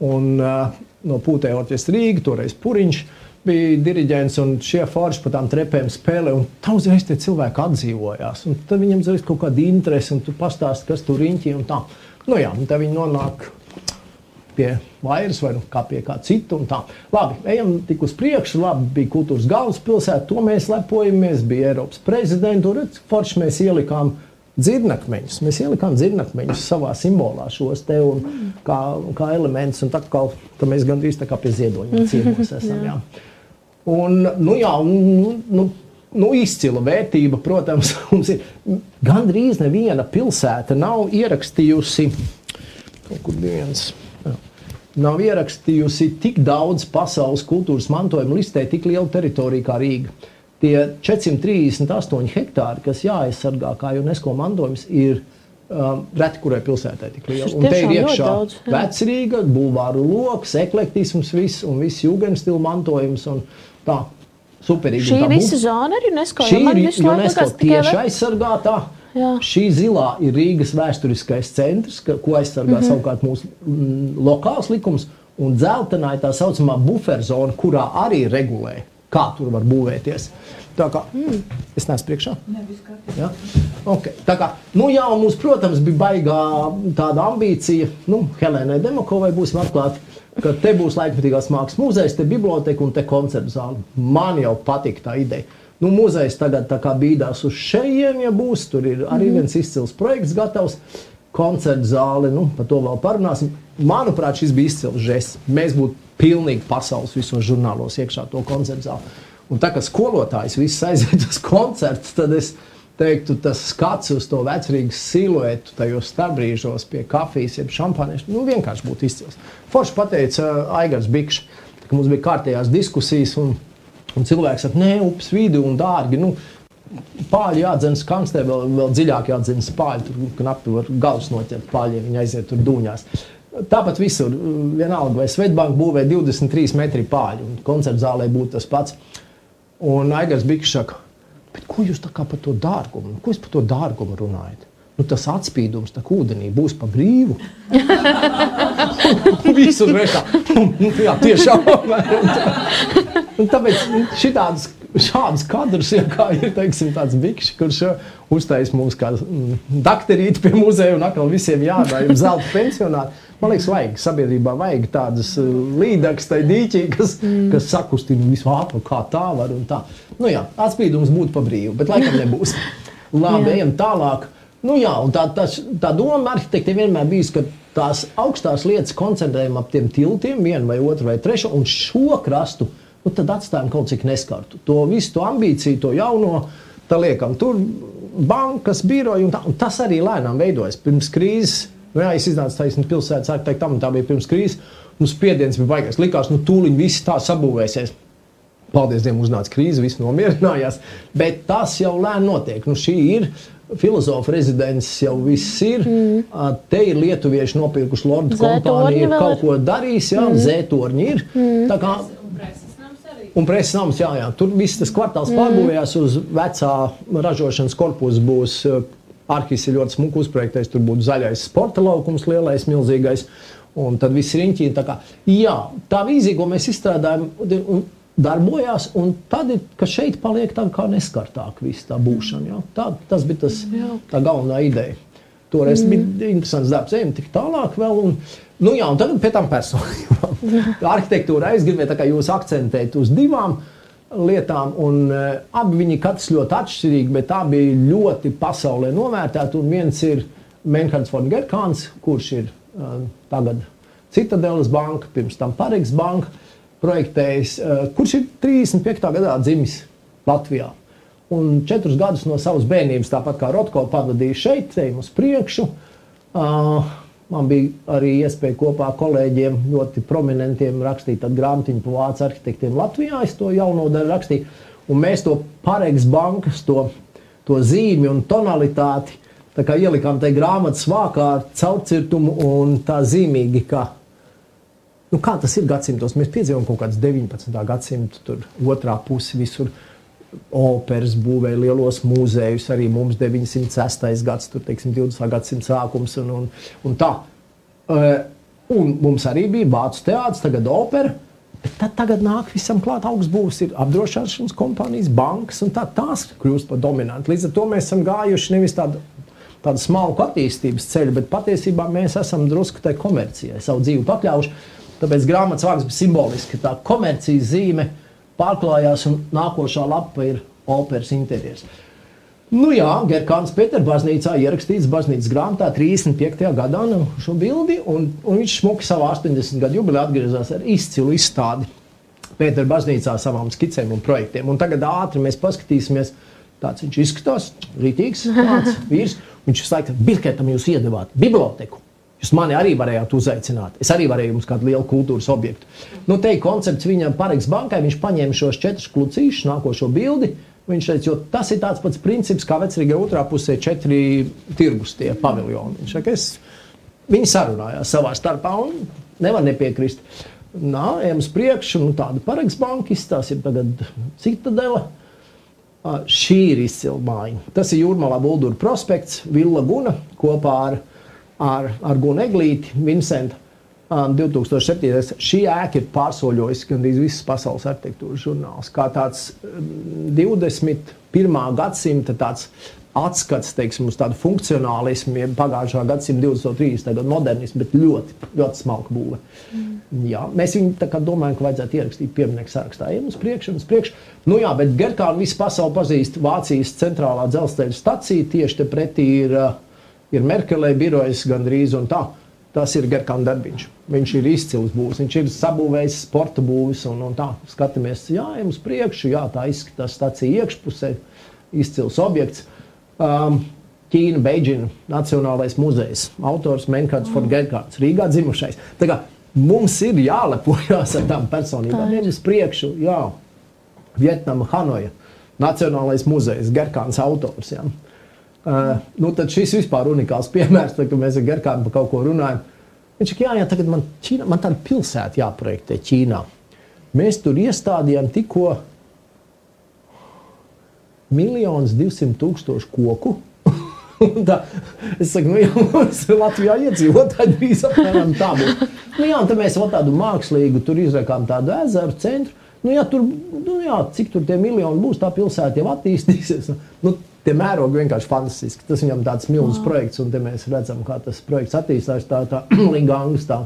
Un uh, no Pūtē orķestra Rīga, toreiz Puriņš bija diriģents, un šie forši pa tām trepēm spēlē. Tā uzreiz tie cilvēki atdzīvojās. Un tad viņam uzreiz kaut kāda interese, un tu pastāsti, kas tur riņķi un tā. Nu jā, un tā viņi nonāk pie vairs vai nu, kā pie kā citu. Labi, ejam tik uz priekšu. Labi, bija kultūras galvaspilsēta, to mēs lepojamies. Bija Eiropas prezidentūra, forši mēs ielikām dzirnakmeņus. Mēs ielikām dzirnakmeņus savā simbolā šos te un kā, kā elementus. Un tā kā tā mēs gandrīz tā kā pie ziedoņiem ciemos [laughs] esam. Jā. Un, nu jā, un, nu, nu, izcila vērtība, protams, [laughs] mums ir gandrīz neviena pilsēta nav ierakstījusi kaut kur viens nav ierakstījusi tik daudz pasaules kultūras mantojuma listē, tik lielu teritoriju kā Rīga. Tie 438 hektāri, kas jāaizsargā kā UNESCO mantojums, ir um, reti kurai pilsētai tik liela. Un te ir iekšā vecrīga, bulvāru loks, eklektisms, viss un viss jūgenstila mantojums. Tā, superīgi. Šī visa zona ir UNESCO. Šī ir UNESCO tieši aizsargātā. Jā. Šī zilā ir Rīgas vēsturiskais centrs, ka, ko aizsargā mm -hmm. savukārt mūsu mm, lokāls likums, un dzeltenā ir tā saucamā buferzona, kurā arī regulē, kā tur var būvēties. Tā kā mm, es neesmu priekšā. Ne, ja? okay. Tā kā, nu jā, mums, protams, bija baigā tāda ambīcija, nu, Helēnai Demokovai būsim atklāti, ka te būs laikmatīgās mākslas muzejs, te biblioteka un te koncertu zāle. Man jau patīk tā ideja. Nu, muzejs tagad bīdās uz šejienes, ja būs. Tur arī mm. viens izcils projekts gatavs. Koncerta zāle, nu, par to vēl parunāsim. Manuprāt, šis bija izcils žests. Mēs būtu pilnīgi pasaules visos žurnālos iekšā to koncertu zāli. Un tā kā skolotājs viss aiziet uz koncertu, tad es teiktu, tas skats uz to vecrīgas siluetu, tajos starpbrīžos pie kafijas, jeb šampānijas, nu, vienkārši būtu izcils. Forši pateica uh, Aigars Bikšs, ka mums bija kārtējās diskusijas. Un, Un cilvēks saka, nē, upes vidi un dārgi. Nu, Pāļi jādzenas kangstē, vēl, vēl dziļāk jādzenas pāļi. Tur knapi var galus noķert pāļiem, viņi aiziet tur dūņās. Tāpat visur, vienalga, vai Svetbanka būvē 23 metri pāļi, un koncerta zālē būtu tas pats. Un Aigars Bikšs saka, ko jūs tā kā par to dārgumu, ko jūs par to dārgumu runājat? Nu, tas atspīdums tā ūdenī būs pa brīvu. [laughs] Visur vērtā. Nu, jā, tiešām. Un tāpēc šitādus, šādus kadrus, ja kā ir teiksim, tāds bikšs, kurš uztais mums kā mm, dakterīti pie muzeja un atkal visiem jādara zelta pensionāri. Man liekas, vajag sabiedrībā vajag tādas uh, līdzekas, tai dīķī, kas, mm. kas sakustina visu ātrumu, kā tā var un tā. Nu jā, atspīdums būtu pa brīvu, bet laikam nebūs. [laughs] Labi, ejam tālāk. Nu jā, un tā, tā, tā doma arhitektiem vienmēr bijusi, ka tās augstās lietas koncentrējam ap tiem tiltiem, vienu vai otru vai trešo, un šo krastu nu, tad atstājam kaut cik neskartu. To visu to ambīciju, to jauno, tā liekam tur bankas, biroji, un, tā, un tas arī lēnām veidojas. Pirms krīzes, nu jā, es iznācu taisni pilsētas arhitektam, tam, un tā bija pirms krīzes, mums spiediens bija baigās. Likās, nu tūliņ viss tā sabūvēsies. Paldies Dievam, uznāca krīze, viss nomierinājās, bet tas jau lēni notiek. Nu, šī ir filozofa rezidents jau viss ir. Mm. Te ir lietuvieši nopirkuši Lordu kompāniju, kaut ko darījis, jā, mm. zētorņi ir. Mm. Tā kā Un preses nams, jā, jā. Tur viss tas kvartāls mm. pārbūvējās uz vecā ražošanas korpusa. Būs uh, arhīvs ir ļoti smuki uzprojektējis. Tur būtu zaļais sporta laukums, lielais, milzīgais. Un tad viss riņķī. Tā, kā, jā, tā vīzija, ko mēs izstrādājam, darbojās. Un tad ir, ka šeit paliek tā kā neskartāk viss tā būšana. Jā. Tā, tas bija tas, tā galvenā ideja. Toreiz mm. bija interesants darbs, ejam tik tālāk vēl. Un, Nu, jā, un tagad pie tām personībām. [laughs] Arhitektūra aizgribēja, kā jūs akcentējat uz divām lietām, un uh, abi viņi katrs ļoti atšķirīgi, bet abi ļoti pasaulē novērtēti. Un viens ir Menhards von Gerkāns, kurš ir uh, tagad Citadelas banka, pirms tam Parīgas banka projektējis, uh, kurš ir 35. gadā dzimis Latvijā. Un četrus gadus no savas bērnības, tāpat kā Rotko, pavadīja šeit, ejam uz priekšu. Uh, Man bija arī iespēja kopā ar kolēģiem, ļoti prominentiem, rakstīt grāmatiņu par vācu arhitektiem Latvijā. Es to jauno daļu rakstīju, un mēs to Pareks bankas, to, to zīmi un tonalitāti ielikām tajā grāmatas vākā ar caurcirtumu un tā zīmīgi. Kā, nu, kā tas ir gadsimtos? Mēs piedzīvojam kaut kādas 19. gadsimta otrā pusi visur operas būvēja lielos muzejus, arī mums 906. gads, tur, teiksim, 20. gadsimta sākums un, un, un tā. Uh, un mums arī bija Vācu teātris, tagad opera. Tad tagad nāk visam klāt augstbūves, ir apdrošināšanas kompānijas, bankas un tā, tās kļūst par dominantu. Līdz ar to mēs esam gājuši nevis tādu, tādu smalku attīstības ceļu, bet patiesībā mēs esam drusku tai komercijai savu dzīvi pakļaujuši. Tāpēc grāmatas vārds bija simboliski, tā komercijas zīme uh, pārklājās, un nākošā lapa ir operas interjers. Nu jā, Gerkāns Pēterbaznīcā ierakstīts baznīcas grāmatā 35. gadā nu, šo bildi, un, un viņš smuki savā 80 gadu jubilē atgriezās ar izcilu izstādi Pēterbaznīcā savām skicēm un projektiem. Un tagad ātri mēs paskatīsimies, tāds viņš izskatās, rītīgs tāds vīrs. Viņš saka, Birketam jūs iedevāt biblioteku. Jūs mani arī varējāt uzaicināt. Es arī varēju jums kādu lielu kultūras objektu. Nu, te ir koncepts viņam Parīgas bankai. Viņš paņēma šos četrus klucīšus, nākošo bildi. Viņš teica, jo tas ir tāds pats princips, kā vecrīgā otrā pusē četri tirgus tie paviljoni. Viņš saka, es, viņi sarunājās savā starpā un nevar nepiekrist. Nā, ejam uz priekšu, nu tāda Parīgas banka izstāsta, tagad citadela. Šī ir izcila māja. Tas ir Jūrmālā Buldura prospekts, Villa Guna kopā ar ar, ar Gunu Eglīti, Vincentu. Um, 2007. šī ēka ir pārsoļojusi gandrīz visas pasaules arhitektūras žurnāls. Kā tāds um, 21. gadsimta tāds atskats teiksim, uz tādu funkcionālismu, ja pagājušā gadsimta 20. gada modernismu, bet ļoti, ļoti smalka būve. Mm. Jā, mēs viņu domājam, ka vajadzētu ierakstīt pieminieku sarakstā. Ejam uz priekšu, uz priekšu. Nu jā, bet Gerkārnu visu pasauli pazīst Vācijas centrālā dzelzceļa stacija. Tieši pretī ir uh, ir Merkelē birojas gandrīz un tā. Tas ir Gerkāna darbiņš. Viņš ir izcils būvs, viņš ir sabūvējis sporta būvis un, un tā. Skatāmies, jā, ejam uz priekšu, jā, tā izskatās stacija iekšpusē, izcils objekts. Um, Ķīna, Beidžina Nacionālais muzejs, autors Menkārds Forgerkārds, Rīgā dzimušais. Tā kā mums ir jālepojas ar tām personībām. Ejam uz priekšu, jā. Vietnama, Hanoja, Nacionālais muzejs, Gerkāns autors. Jā. Uh, nu, tad šis vispār unikāls piemērs, tad, kad mēs ar Gerkānu par kaut ko runājam. Viņš saka, jā, jā, tagad man, Ķīna, man tāda pilsēta jāprojektē Ķīnā. Mēs tur iestādījām tikko miljonus divsimt tūkstošu koku. [laughs] tā, es saku, nu, jau mums Latvijā iedzīvotāji drīz apmēram tā būs. Nu, jā, un tad mēs vēl tādu mākslīgu, tur izrakām tādu ezeru centru. Nu, jā, tur, nu, jā, cik tur tie miljoni būs, tā pilsēta jau attīstīsies. Nu, tie mērogi vienkārši fantastiski. Tas viņam tāds milzīgs projekts, un mēs redzam, kā tas projekts attīstās. Tā tā [clears throat] Lingangas, tā,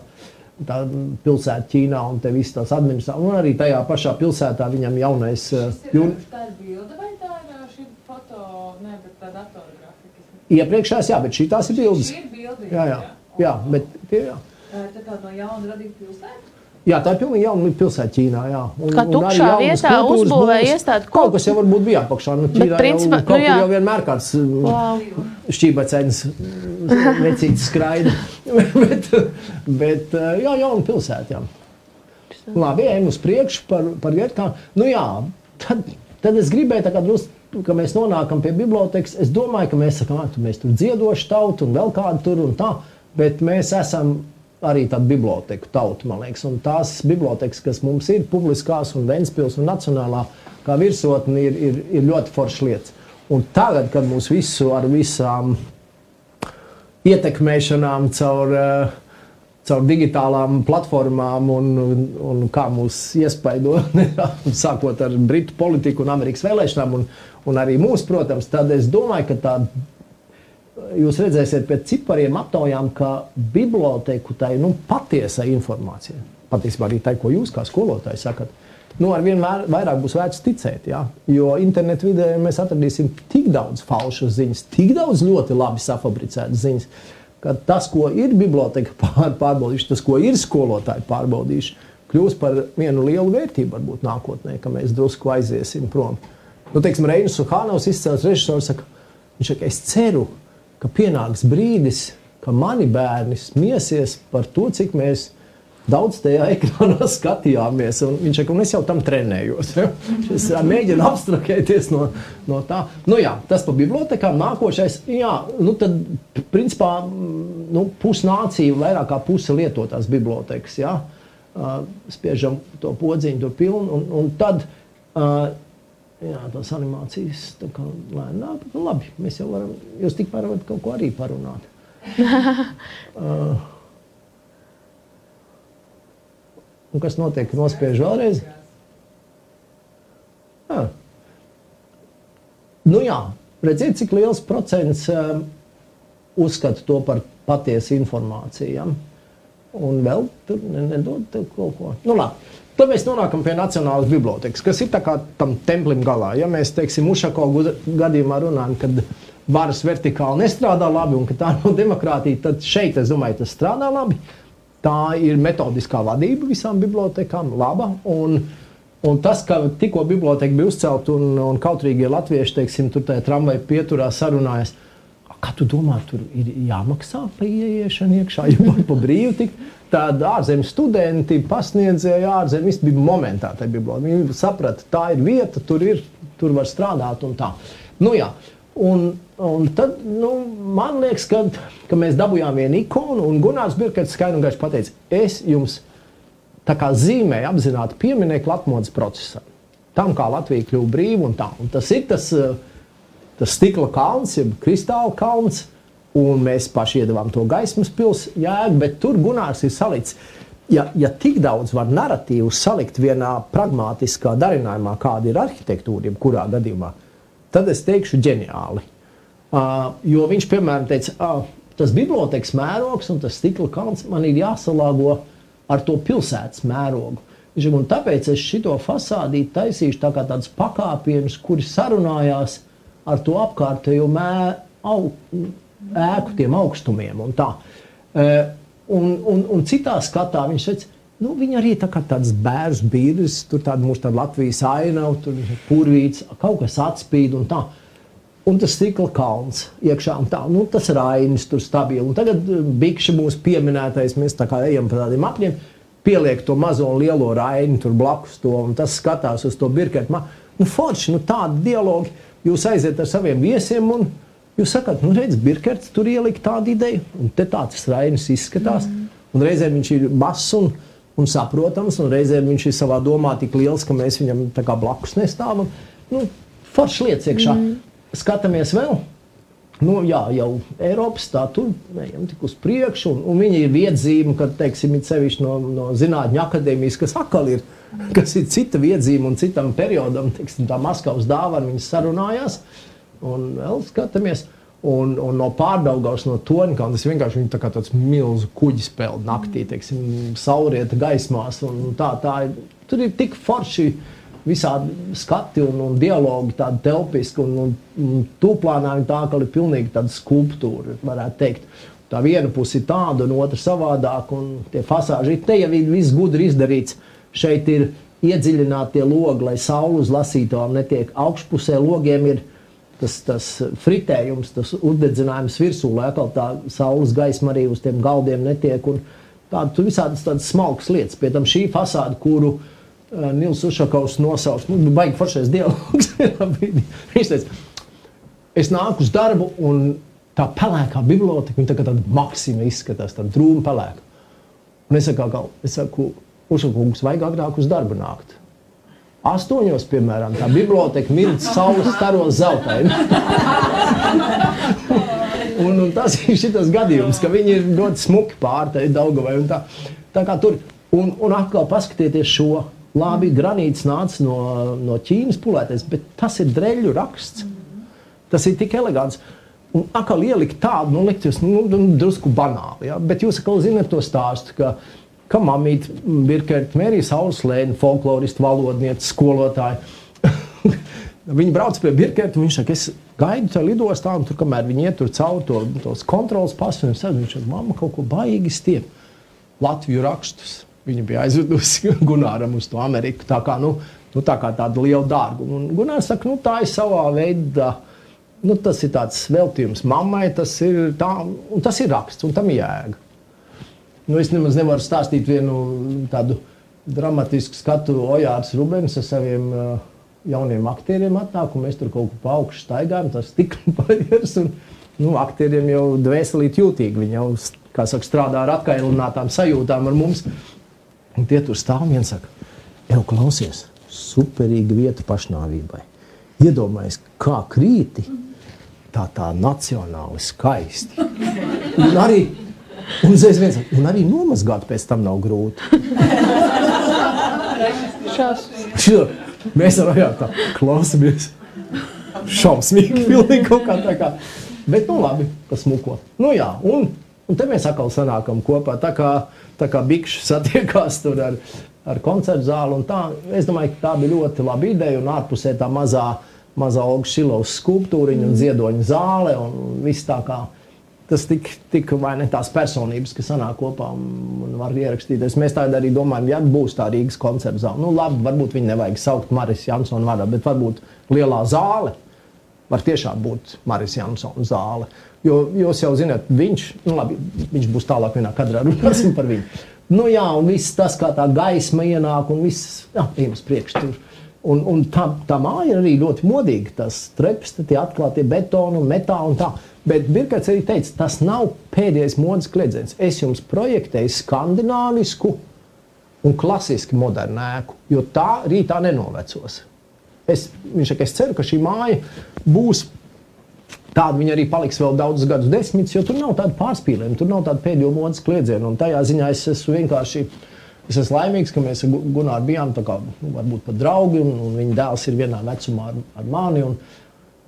tā pilsēta Ķīnā un te viss tās administrācijas. Un arī tajā pašā pilsētā viņam jaunais. Jūn... Tā ir bilde vai tā ir šī foto, ne, bet tā datorgrafika? Iepriekšējās, jā, bet šī tās ir bildes. Šī ir bilde, jā, jā. jā. jā bet tie, jā. Tā tā no jauna radīta pilsēta? Jā, tā ir pilnīgi jauna pilsēta Ķīnā. Jā. Un, Kā tukšā vietā uzbūvēja iestādi. Kaut kas jau varbūt bija apakšā. Nu, Ķīnā Bet, principā, jau, nu, jā. jau vienmēr kāds wow. šķībacēns [laughs] vecītis skraida. [laughs] bet, bet jā, jauna pilsēta. Jā. Labi, ejam uz priekšu par, par vietu. Nu jā, tad, tad es gribēju tā kā drusku ka mēs nonākam pie bibliotekas, es domāju, ka mēs sakām, ka mēs tur dziedoši tautu un vēl kādu tur un tā, bet mēs esam arī tādu biblioteku tautu, man liekas. Un tās bibliotekas, kas mums ir publiskās un Ventspils un Nacionālā, kā virsotne, ir, ir, ir ļoti foršas lietas. Un tagad, kad mūs visu ar visām ietekmēšanām caur, eh, caur digitālām platformām un, un, un kā mūs iespaido, [laughs] sākot ar Britu politiku un Amerikas vēlēšanām, un, un arī mūs, protams, tad es domāju, ka tā jūs redzēsiet pēc cipariem aptaujām, ka biblioteku tai nu, patiesai informācijai, patiesībā arī tai, ko jūs kā skolotāji sakat, nu, ar vien vairāk būs vērts ticēt. Ja? Jo internetu vidē mēs atradīsim tik daudz falšas ziņas, tik daudz ļoti labi safabricētas ziņas, ka tas, ko ir biblioteka pār, pārbaudījuši, tas, ko ir skolotāji pārbaudījuši, kļūs par vienu lielu vērtību varbūt nākotnē, ka mēs drusku aiziesim prom. Nu, teiksim, Reinis Suhānovs izcēlās režisors, saka, viņš saka, es ceru, ka pienāks brīdis, ka mani bērni smiesies par to, cik mēs daudz tajā [laughs] ekrānā skatījāmies. Viņš saka, un es jau tam trenējos. Ja? [laughs] Es mēģinu abstraktēties no, no tā. Nu, jā, tas par bibliotekām. Nākošais, jā, nu tad, principā, nu, pusnācija, vairāk kā puse lietotās bibliotekas. Ja? Uh, spiežam to podziņu, tur pilnu. Un, un tad uh, jā, tās animācijas tā kā lēnāk, nu labi, mēs jau varam, jūs tikmēr varat kaut ko arī parunāt. [laughs] uh, un kas notiek, nospiež vēlreiz? Jā. Nu jā, redziet, cik liels procents uh, uzskata to par patiesu informāciju. Ja? Un vēl tur nedod tev kaut ko. Nu labi. Tad mēs nonākam pie Nacionālās bibliotekas, kas ir tam templim galā. Ja mēs, teiksim, Ušakovu gadījumā runājam, kad varas vertikāli nestrādā labi un ka tā nav demokrātija, tad šeit, es domāju, tas strādā labi. Tā ir metodiskā vadība visām bibliotekām, laba. Un, un tas, ka tikko biblioteka bija uzcelta un, un kautrīgie latvieši, teiksim, tur tajā tramvaja pieturā sarunājas, kā tu domā, tur ir jāmaksā par ieiešanu iekšā, [laughs] ja var pa brīvu tikt? Tāda ārzemju studenti, pasniedzēji ārzemju, bija momentā. Viņi saprata, tā ir vieta, tur, ir, tur var strādāt un tā. Nu, jā. Un, un tad nu, man liekas, ka, ka mēs dabūjām vienu ikonu, un Gunārs Birkets skaidri un gaiši pateica, es jums tā kā zīmēju apzināti pieminieku Latvijas procesam. Tam, kā Latvija kļuva brīva un tā. Un tas ir tas, tas stikla kalns, jeb kristāla kalns, un mēs paši iedavām to gaismas pilsētu jēgu, bet tur Gunārs ir salikts. Ja, ja tik daudz var narratīvu salikt vienā pragmatiskā darinājumā, kāda ir arhitektūra, jebkurā gadījumā, tad es teikšu ģeniāli. Uh, jo viņš, piemēram, teica, uh, tas bibliotekas mērogs un tas stikla kalns man ir jāsalāgo ar to pilsētas mērogu. Un tāpēc es šo fasādi taisīšu tā kā tādus pakāpienus, kuri sarunājās ar to apkārtējo au, ēku tiem augstumiem. Un tā. E, un, un, un citā skatā viņš teica, nu, viņi arī tā kā tāds bērns biedrs, tur tāda mūsu tāda Latvijas ainava, tur purvīts, kaut kas atspīd un tā. Un tas stikla kalns iekšā un tā, nu, tas rainis tur stabili. Un tagad e, Bikša mūsu pieminētais, mēs tā kā ejam pa tādiem apļiem, pieliek to mazo un lielo raini tur blakus to, un tas skatās uz to birketu. Nu, forši, nu, tādi dialogi, jūs aiziet ar saviem viesiem un, Jūs sakat, nu, redziet, Birkerts tur ielika tādu ideju, un te tāds rainis izskatās. Mm. Un reizēm viņš ir mazs un, un saprotams, un reizēm viņš ir savā domā tik liels, ka mēs viņam blakus nestāvam. Nu, Foršs lietas iekšā. Mm. Skatāmies vēl. Nu, jā, jau Eiropas tā tur ejam tik uz priekšu, un, un viņi ir viedzīme, kad, teiksim, ir sevišķi no, no zinātņu akadēmijas, kas atkal ir, kas ir cita viedzīme un citam periodam, teiksim, tā Maskavas dāvana, viņas sarunājās. Uh, un vēl skatāmies. Un, un no pārdaugās no toņkām tas vienkārši ir tā tāds milzu kuģis peld naktī, teiksim, saulrieta gaismās. Tā, tā ir, tur ir tik forši visādi skati un, un dialogi, tādi telpiski. Un, un, un tūplānā ir tā, ka ir pilnīgi tāda skulptūra, varētu teikt. Tā viena puse ir tāda, un otra savādāk, un tie fasāži ir te jau viss gudri izdarīts. Šeit ir iedziļināti logi, lai saule uz lasītājiem netiek augšpusē. Logiem ir tas, tas fritējums, tas udedzinājums virsū, lai atkal tā saules gaisma arī uz tiem galdiem netiek. Tāda, tur visādas tādas smalkas lietas. Pie tam šī fasāde, kuru uh, Nils Ušakovs nosauc, nu, baigi foršais dialogs. [laughs] Viņš teica, es nāku uz darbu un tā pelēkā biblioteka, viņa tā kā tāda maksima izskatās, tāda drūma pelēka. Un es saku, es saku Ušakovs, vajag agrāk uz darbu nākt. Astoņos, piemēram, tā biblioteka mird saules staros zeltaini. [laughs] un, un tas ir šis gadījums, ka viņi ir ļoti smuki pārteikti Daugavai. Tā, tā kā tur, un, un atkal paskatieties šo. Labi, granīts nāca no, no Ķīnas pulēties, bet tas ir dreļu raksts. Tas ir tik elegants. Un atkal ielikt tādu, nu, likties, nu, drusku banāli. Ja? Bet jūs atkal zinat to stāstu, ka ka mamīte Birkerta Mērija Sauslēna, folkloristu valodniece, skolotāja. [laughs] Viņi brauc pie Birkerta, un viņš saka, es gaidu tajā lidostā, un tur, kamēr viņi iet tur cauri to, tos kontrols pasu, un viņš saka, mamma kaut ko baigi stiep. Latviju rakstus. Viņa bija aizvedusi Gunāram uz to Ameriku. Tā kā, nu, nu, tā kā tāda liela dārga. Un Gunārs saka, nu, tā ir savā veidā. Nu, tas ir tāds veltījums mammai, tas ir, tā, tas ir raksts, un tam jēga. Nu, es nemaz nevaru stāstīt vienu tādu dramatisku skatu. Ojārs Rubens ar saviem uh, jauniem aktieriem atnāk, un mēs tur kaut ko pa augšu staigājam, tas stikla [laughs] barjeras. Un, nu, aktieriem jau dvēselīt jūtīgi, viņi jau, kā saka, strādā ar atkailinātām sajūtām ar mums. Un tie tur stāv un viens saka, jau klausies, superīga vieta pašnāvībai. Iedomājies, kā krīti, tā tā nacionāli skaisti. Un arī Un uzreiz viens un arī nomazgāt pēc tam nav grūti. Šo, mēs ar Ojāru tā klausamies. Šausmīgi, [laughs] pilnīgi kaut kā tā kā. Bet, nu labi, pasmuko. Nu jā, un, un te mēs atkal sanākam kopā. Tā kā, tā kā bikši [laughs] satiekās tur ar, ar koncertu zāli tā. Es domāju, ka tā bija ļoti laba ideja un ārpusē tā mazā, mazā Olga Šilovs skulptūriņa un ziedoņa zāle un viss tā kā tas tik, tik vai ne tās personības, kas sanāk kopā un var ierakstīties. Mēs tādā arī domājam, ja būs tā Rīgas koncerta zāle. Nu, labi, varbūt viņi nevajag saukt Marijas Jansonu vārdā, bet varbūt lielā zāle. var tiešām būt Marijas Jansona zāle. Jo jūs jau zināt, viņš, nu labi, viņš būs tālāk vienā kadrā, [laughs] runāsim par viņu. Nu jā, un viss tas, kā tā gaisma ienāk, un viss, jā, ejam uz priekšu tur. Un, un tā, tā māja ir arī ļoti modīga. Tas treps, tie atklātie betoni un metāli un tā. Bet Birkats arī teica, tas nav pēdējais modes kliedziens. Es jums projektēju skandināvisku un klasiski modernu ēku, jo tā rītā nenovecos. Es, viņš saka, es ceru, ka šī māja būs tāda, viņa arī paliks vēl daudzus gadus desmitus, jo tur nav tāda pārspīlējuma, tur nav tāda pēdējo modes kliedziena. Un tajā ziņā es esmu vienkārši. Es esmu laimīgs, ka mēs ar Gunāru bijām kā, nu, varbūt pat draugi, un, un viņa dēls ir vienā vecumā ar, ar mani. Un,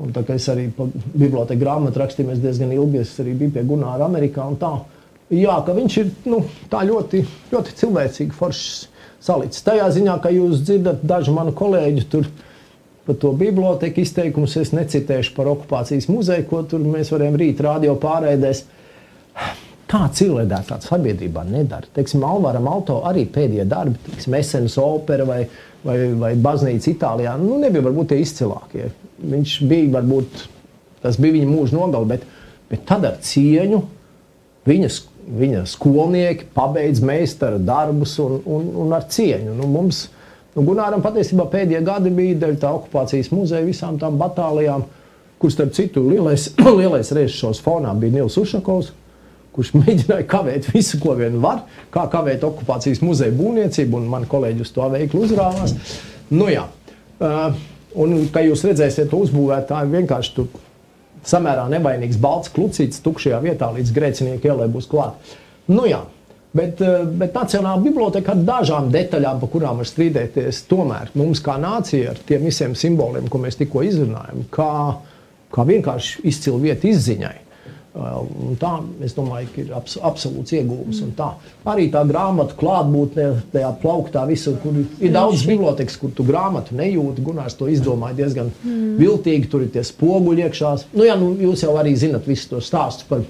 un tā kā es arī pa bibliotēku grāmatu rakstīju diezgan ilgi, es arī biju pie Gunāra Amerikā. Jā, ka viņš ir nu, ļoti, ļoti cilvēcīgi foršs salicis. Tajā ziņā, ka jūs dzirdat dažu manu kolēģu tur par to bibliotēku izteikumus, es necitēšu par okupācijas muzeju, ko tur mēs varējām rīt rādio pārēdēs. Tā cilvēcētāta sabiedrībā nedara. Teiksim, Alvaram Alto arī pēdējie darbi, teiksim, Esenas opera vai, vai, vai baznīca Itālijā, nu, nebija varbūt tie izcilākie. Viņš bija, varbūt, tas bija viņa mūža nogala, bet, bet tad ar cieņu viņas viņa skolnieki pabeidz meistara darbus un, un, un ar cieņu. Nu, mums, nu, Gunāram patiesībā pēdējie gadi bija dēļ tā okupācijas muzeja visām tām batālijām, kur starp citu lielais, [clears throat] lielais režisors fonā bija Nils Ušakovs, kurš mēģināja kavēt visu, ko vien var, kā kavēt okupācijas muzeja būvniecību, un mani kolēģi uz to veikli uzrāvās. Nu, jā. uh, un, kā jūs redzēsiet, to uzbūvētāji vienkārši tur samērā nevainīgs balts klucīts tukšajā vietā, līdz grēcinieku ielai būs klāta. Nu, jā. Bet, eh, bet Nacionāla biblioteka ar dažām detaļām, par kurām var strīdēties, tomēr mums kā nācija ar tiem visiem simboliem, ko mēs tikko izrunājam, kā, kā vienkārši izcila vieta izziņai. Un tā, es domāju, ka ir abs, absolūts iegūms. Arī tā grāmatu klātbūtne, tajā plauktā visur, kur ir daudz bibliotekas, kur tu grāmatu nejūti. Gunārs to izdomāja diezgan mm. viltīgi, tur ir tie spoguļi iekšā. Nu, jā, nu, jūs jau arī zinat visu to stāstu par.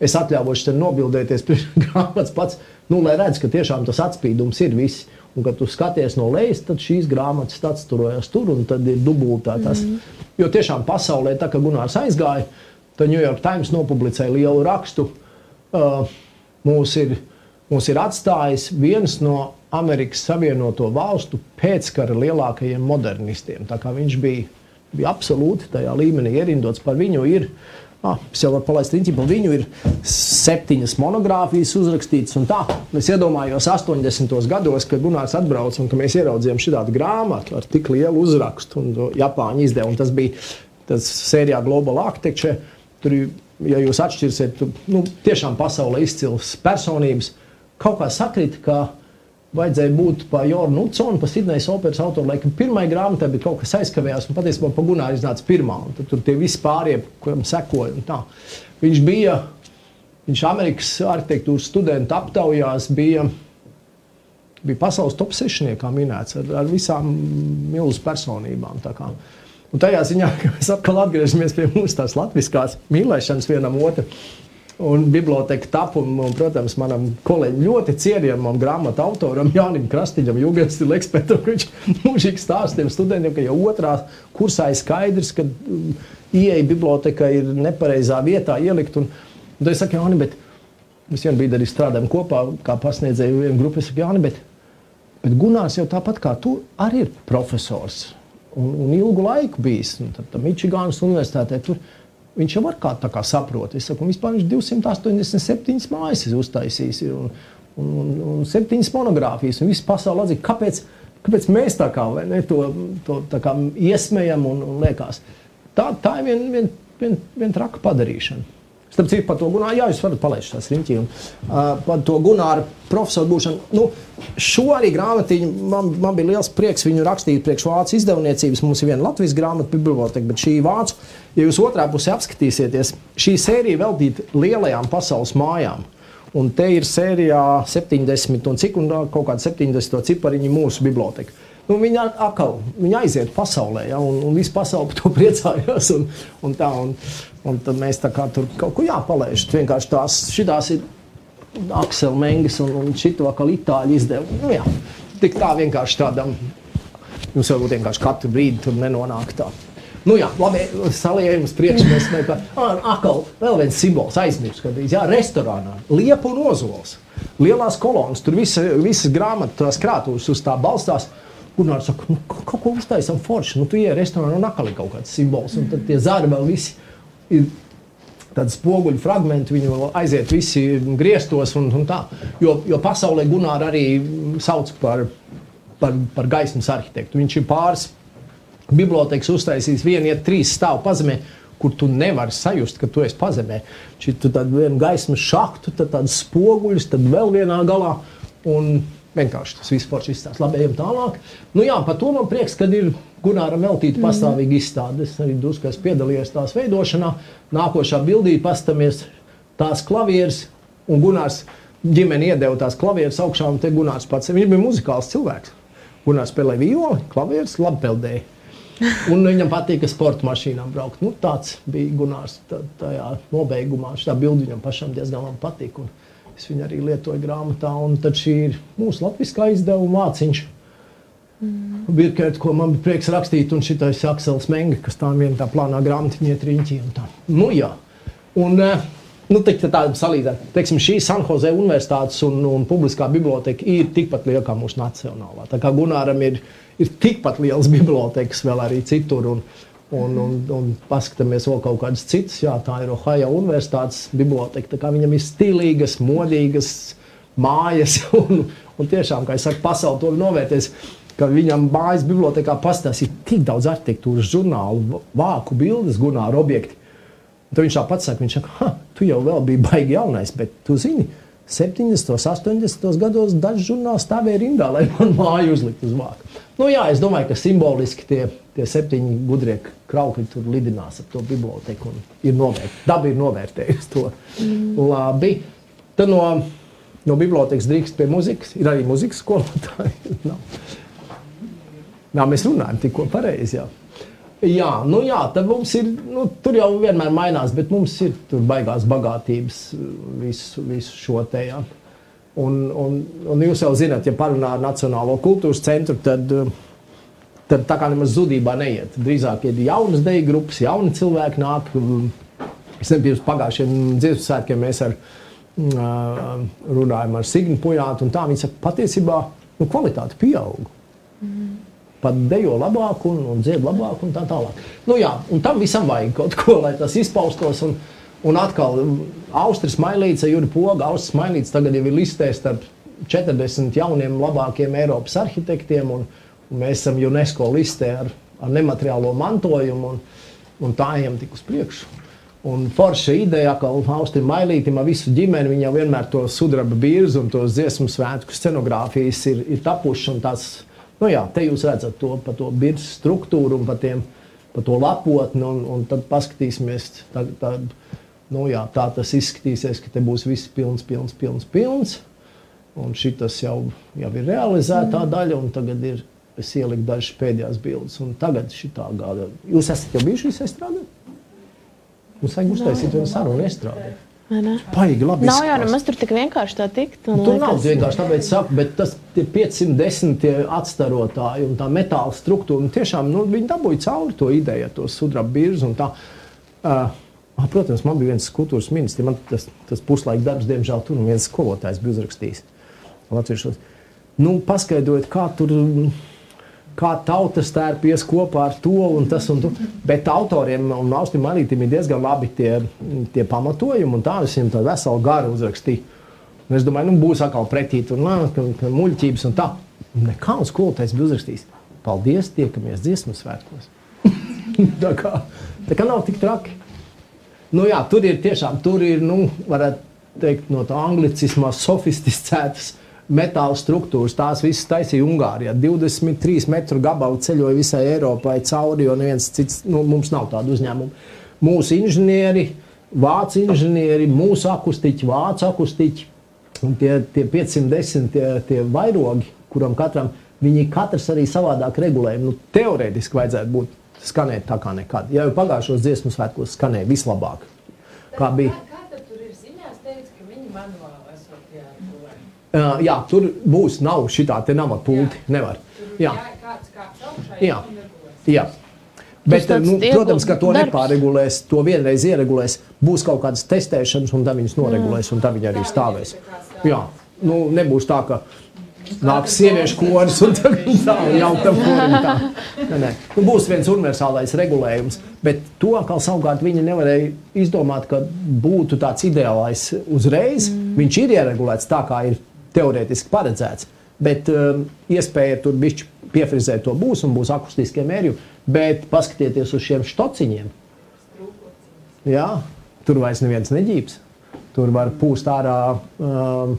Es atļāvos te nobildēties pie [laughs] grāmatas pats, nu, lai redz, ka tiešām tas atspīdums ir viss. Un, kad tu skaties no lejas, tad šīs grāmatas atsturojas tur, un tad ir dubultā tas. Mm. Jo tiešām pasaulē, tā kā Gunārs aizgāja, Tad New York Times nopublicēja lielu rakstu. Uh, mūs, ir, mūs ir atstājis viens no Amerikas Savienoto Valstu pēckara lielākajiem modernistiem. Tā kā viņš bija, bija absolūti tajā līmenī ierindots par viņu. Ir, Ah, es jau varu palaist par viņu ir septiņas monogrāfijas uzrakstītas. Es iedomājos 80. gados, kad Gunārs atbrauca un mēs ieraudzījām šādu grāmatu ar tik lielu uzrakstu, un Japāņu izdevuma. Tas bija tas sērijā Global Architecture. Tur, ja jūs atšķirsiet, tad nu, tiešām pasaulē izcils personības. Kaut kā sakrīt, ka vajadzēja būt pa Jornu Utsonu, pa Sidnejas operas autoru, laikam pirmai grāmatai, bet kaut kas aizkavējās, un patiesībā pa Gunāru iznāca pirmā, un tad tur tie visi pārējie, kuriem sekoja, un tā. Viņš bija, viņš Amerikas arhitektūras studentu aptaujās bija, bija pasaules top sešniekā minēts ar, ar visām milzu personībām, tā kā. Un tajā ziņā, ka mēs atkal atgriežamies pie mūsu tās latviskās mīlēšanas vienam otru. Un biblioteka tapu, un, un, protams, manam kolēģim ļoti cienījamam grāmatu autoram, Jānim Krastīņam, Jūgas stilu ekspertam, viņš mūžīgi stāstiem studentiem, ka jau otrā kursā ir skaidrs, ka um, ieeja biblioteka ir nepareizā vietā ielikt. Un, un tad es saku, Jāni, bet mēs vien brīdi arī strādājam kopā, kā pasniedzēju vienu grupu. Es saku, Jāni, bet, bet Gunārs jau tāpat kā tu arī ir profesors un, un ilgu laiku bijis. Tad Mičigānas universitātē tur viņš jau var kā, kā saprot. Es saku, vispār viņš 287 mājas uztaisījis un, un, un, un 7 monogrāfijas. Un viss pasaule atzina, kāpēc, kāpēc mēs tā kā ne, to, to tā kā iesmējam un, un liekas. Tā, tā ir viena vien, vien, vien traka padarīšana. Starp citu, par to Gunāru, jā, jūs varat palaist tās. Un, uh, par to Gunāru profesoru būšanu. Nu, šo arī grāmatiņu man, man bija liels prieks viņu rakstīt priekš vācu izdevniecības. Mums ir viena Latvijas grāmata biblioteka, bet šī vācu, ja jūs otrā pusē apskatīsieties, šī sērija veltīta lielajām pasaules mājām. Un te ir sērijā 70 un cik un kaut kāda 70 cipariņi mūsu biblioteka. Nu, viņa atkal viņa aiziet pasaulē, ja, un, un visa pasaule par to priecājās. Un, un tā, un, Un tad mēs tā kā tur kaut ko jāpalaiž. Vienkārši tās šitās ir Aksela Menges un, un šito atkal itāļu izdevumi. Nu, jā, tik tā vienkārši tādam. Jums varbūt vienkārši katru brīdi tur nenonāk tā. Nu jā, labi, saliekam uz priekšu. Mēs mēs atkal vēl viens simbols aizmirst, kad jā, restorānā liepa un ozols. Lielās kolonas, tur visa, visas grāmatas, tās krātuves uz tā balstās. Gunārs saka, nu, kaut ko uztaisām forši. Nu, tu ienāc restorānā un atkal ir kaut kāds simbols. Un tad tie zari vēl visi ir tādi spoguļu fragmenti, vēl aiziet visi griestos un, un tā. Jo, jo pasaulē Gunārs arī sauc par, par, par gaismas arhitektu. Viņš ir pāris bibliotekas uztaisījis, viena iet trīs stāvu pazemē. Kur tu nevari sajust, ka tu esi pazemē. Šī ir tāda viena gaismas šahta, tad tādas spoguļus, tad vēl vienā galā. Un vienkārši tas viss forši izstāsta. Labi, ejam tālāk. Nu jā, par to man prieks, kad ir Gunāram veltīta pastāvīga izstāde. Es arī drusku esmu piedalījies tās veidošanā. Nākošā bildī pastamies tās klavieres un Gunārs ģimene iedeva tās klavieres augšā un te Gunārs pats. Viņš bija muzikāls cilvēks. Gunārs spēlēja violi, klavieres, labi peldēja. Un viņam patīk ar sporta mašīnām braukt. Nu, tāds bija Gunārs tajā nobeigumā. Tā bilde viņam pašam diezgan labi patīk. Un es viņu arī lietoju grāmatā. Un tad šī ir mūsu latviskā izdevuma māciņš. Mm. Birkēt, ko man bija prieks rakstīt, un šitais Aksels Menga, kas tā viena tā plānā grāmatiņa iet riņķī. Nu jā. Un, uh, Nu, tā tāda salīdzinājuma. Teiksim, šī Sanhozē universitātes un, un publiskā biblioteka ir tikpat liela kā mūsu nacionālā. Tā kā Gunāram ir, ir tikpat liels [laughs] bibliotekas vēl arī citur. Un, un, un, un paskatāmies vēl kaut kādas citas. Jā, tā ir Ohio Universitātes biblioteka. Viņam ir stilīgas, modīgas mājas. [laughs] Un, un tiešām, kā jau saka, pasaule to novērtēs. Viņam mājas bibliotekā pastāstīs tik daudz arhitektūras žurnālu, vāku bildes, gunāru objektu. Tad viņš tā pats saka, viņš saka, tu jau biji baigi jaunais, bet tu zini, 70, 80 gados daži žurnāli stāvēja rindā, lai [laughs] man māju uzliktu uz vāka. Nu, jā, es domāju, ka simboliski tie, tie septiņi gudrie kraukļi tur lidinās ap to biblioteku ir novērtējuši. Daba ir novērtējusi to. Mm. Labi. Tad no, no bibliotekas drīkst pie muzikas. Ir arī muzikas skolotāji. [laughs] Nā, mēs runājam tikko pareizi. Jā. Jā, nu jā, tad mums ir, nu, tur jau vienmēr mainās, bet mums ir tur baigās bagātības visu, visu šo te. Jā. Un, un, un jūs jau zināt, ja parunā ar Nacionālo kultūras centru, tad, tad tā kā nemaz zudībā neiet. Drīzāk ir jaunas deju grupas, jauni cilvēki nāk. Es nezinu, pirms pagājušiem dziesmu svētkiem mēs ar, uh, runājam ar Signu Pujātu, un tā viņi saka, patiesībā nu, kvalitāte pieaug. Mm pat dejo labāk un, un dzied labāk un tā tālāk. Nu, jā, un tam visam vajag kaut ko, lai tas izpaustos. Un, un atkal Austrijas mailīte, Jurija Poga, Austrijas mailīte tagad jau ir listē starp 40 jauniem labākiem Eiropas arhitektiem, un, un mēs esam UNESCO listē ar, ar nemateriālo mantojumu, un, un tā ejam tik uz priekšu. Un forša ideja, ka Austrijam Mailītam ar visu ģimeni viņa vienmēr to sudraba bīrzu un tos dziesmu svētku scenogrāfijas ir, ir tapušas un tās Nu, jā, te jūs redzat to par to biržas struktūru un par, tiem, par to lapotni, un, un tad paskatīsimies, tā, tā, nu, jā, tā tas izskatīsies, ka te būs viss pilns, pilns, pilns, pilns. Un šis jau, jau ir realizētā mm. daļa, un tagad ir es ieliku dažas pēdējās bildes. Un tagad šī tā gada. Jūs esat jau bijuši estrādē? Mums vajag uztaisīt vienu sarunu estrādē. Paigi, labi. Nav jau nemaz tur tik vienkārši tā tikt. Nu, tur nav vienkārši tāpēc, saku, bet tas ir 510 atstarotāji un tā metāla struktūra. Un tiešām nu, viņi dabūja cauri to ideju, to sudraba birzu un tā. Uh, Protams, man bija viens kultūras ministrs, man tas, tas puslaika darbs, diemžēl, tur viens skolotājs bija uzrakstījis. Latvijas, nu, paskaidrot, kā tur kā tautas tērpies kopā ar to un tas un to. Bet autoriem un Austrum Marītim ir diezgan labi tie, tie pamatojumi, un tā es viņam tādu veselu garu uzrakstīju. Un es domāju, nu, būs atkal pretī tur muļķības un tā. Nekā un skolotājs bija uzrakstījis. Paldies, tiekamies dziesmu svētkos. [laughs] tā, kā, tā kā nav tik traki. Nu, jā, tur ir tiešām, tur ir, nu, varētu teikt, no tā anglicismā sofisticētas metāla struktūras. Tās visas taisīja Ungārijā. 23 metru gabalu ceļoja visai Eiropai cauri, jo neviens cits, nu, mums nav tādu uzņēmumu. Mūsu inženieri, vācu inženieri, mūsu akustiķi, vācu akustiķi un tie, tie 510 tie, tie vairogi, kuram katram viņi katrs arī savādāk regulējumi. Nu, teorētiski vajadzētu būt skanēt tā kā nekad. Ja jau pagājušos dziesmu svētkos skanēja vislabāk. Kā bija? Kā, kā tur ir ziņās teica, ka viņi manuāli Uh, jā, tur būs, nav šī tā, te nav pulti. Jā. Nevar. Jā. Jā, jā. Bet, nu, protams, ka to darbs. nepārregulēs, to vienreiz ieregulēs. Būs kaut kādas testēšanas, un tā viņas noregulēs, un tā viņi arī stāvēs. Jā, nu, nebūs tā, ka nāks sieviešu koris un tā, jau tam korim tā. Nē, nē. Nu, būs viens universālais regulējums, bet to atkal savukārt viņi nevarēja izdomāt, ka būtu tāds ideālais uzreiz. Mm. Viņš ir ieregulēts tā, kā ir teorētiski paredzēts, bet um, iespēja tur bišķi piefrizēt to būs un būs akustiskie mērījumi, bet paskatieties uz šiem štociņiem. Jā, tur vairs neviens neģības. Tur var pūst ārā um,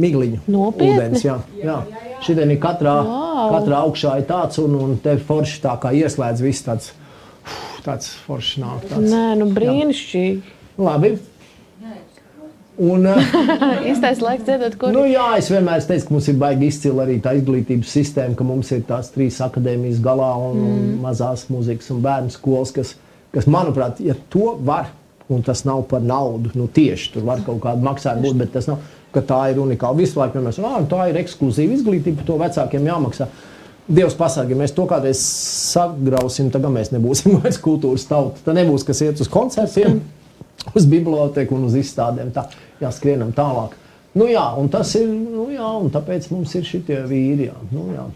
migliņu. Nopietni? Ūdens, jā, jā. Šitien ir katrā, Vau. katrā augšā ir tāds, un, un te forši tā kā ieslēdz viss tāds, tāds foršs nāk. Tāds. Nē, nu brīnišķīgi. Labi. Un, [laughs] [laughs] Īstais laiks dziedāt, kur Nu, jā, es vienmēr esmu teicis, ka mums ir baigi izcila arī tā izglītības sistēma, ka mums ir tās trīs akadēmijas galā un, mm. un mazās mūzikas un bērnu skolas, kas, kas, manuprāt, ja to var, un tas nav par naudu, nu tieši tur var kaut kāda maksājuma būt, bet tas nav, ka tā ir unikāla. Visu laiku mēs ah, tā ir ekskluzīva izglītība, par to vecākiem jāmaksā. Dievs pasargā, ja mēs to kādreiz sagrausim, tad mēs nebūsim [laughs] vairs kultūras tauta. Tā nebūs, kas iet uz koncertiem, uz biblioteku un uz izstādēm. Tā jāskrienam tālāk. Nu, jā, un tas ir, nu, jā, un tāpēc mums ir šitie vīri. Jā. Nu, jā.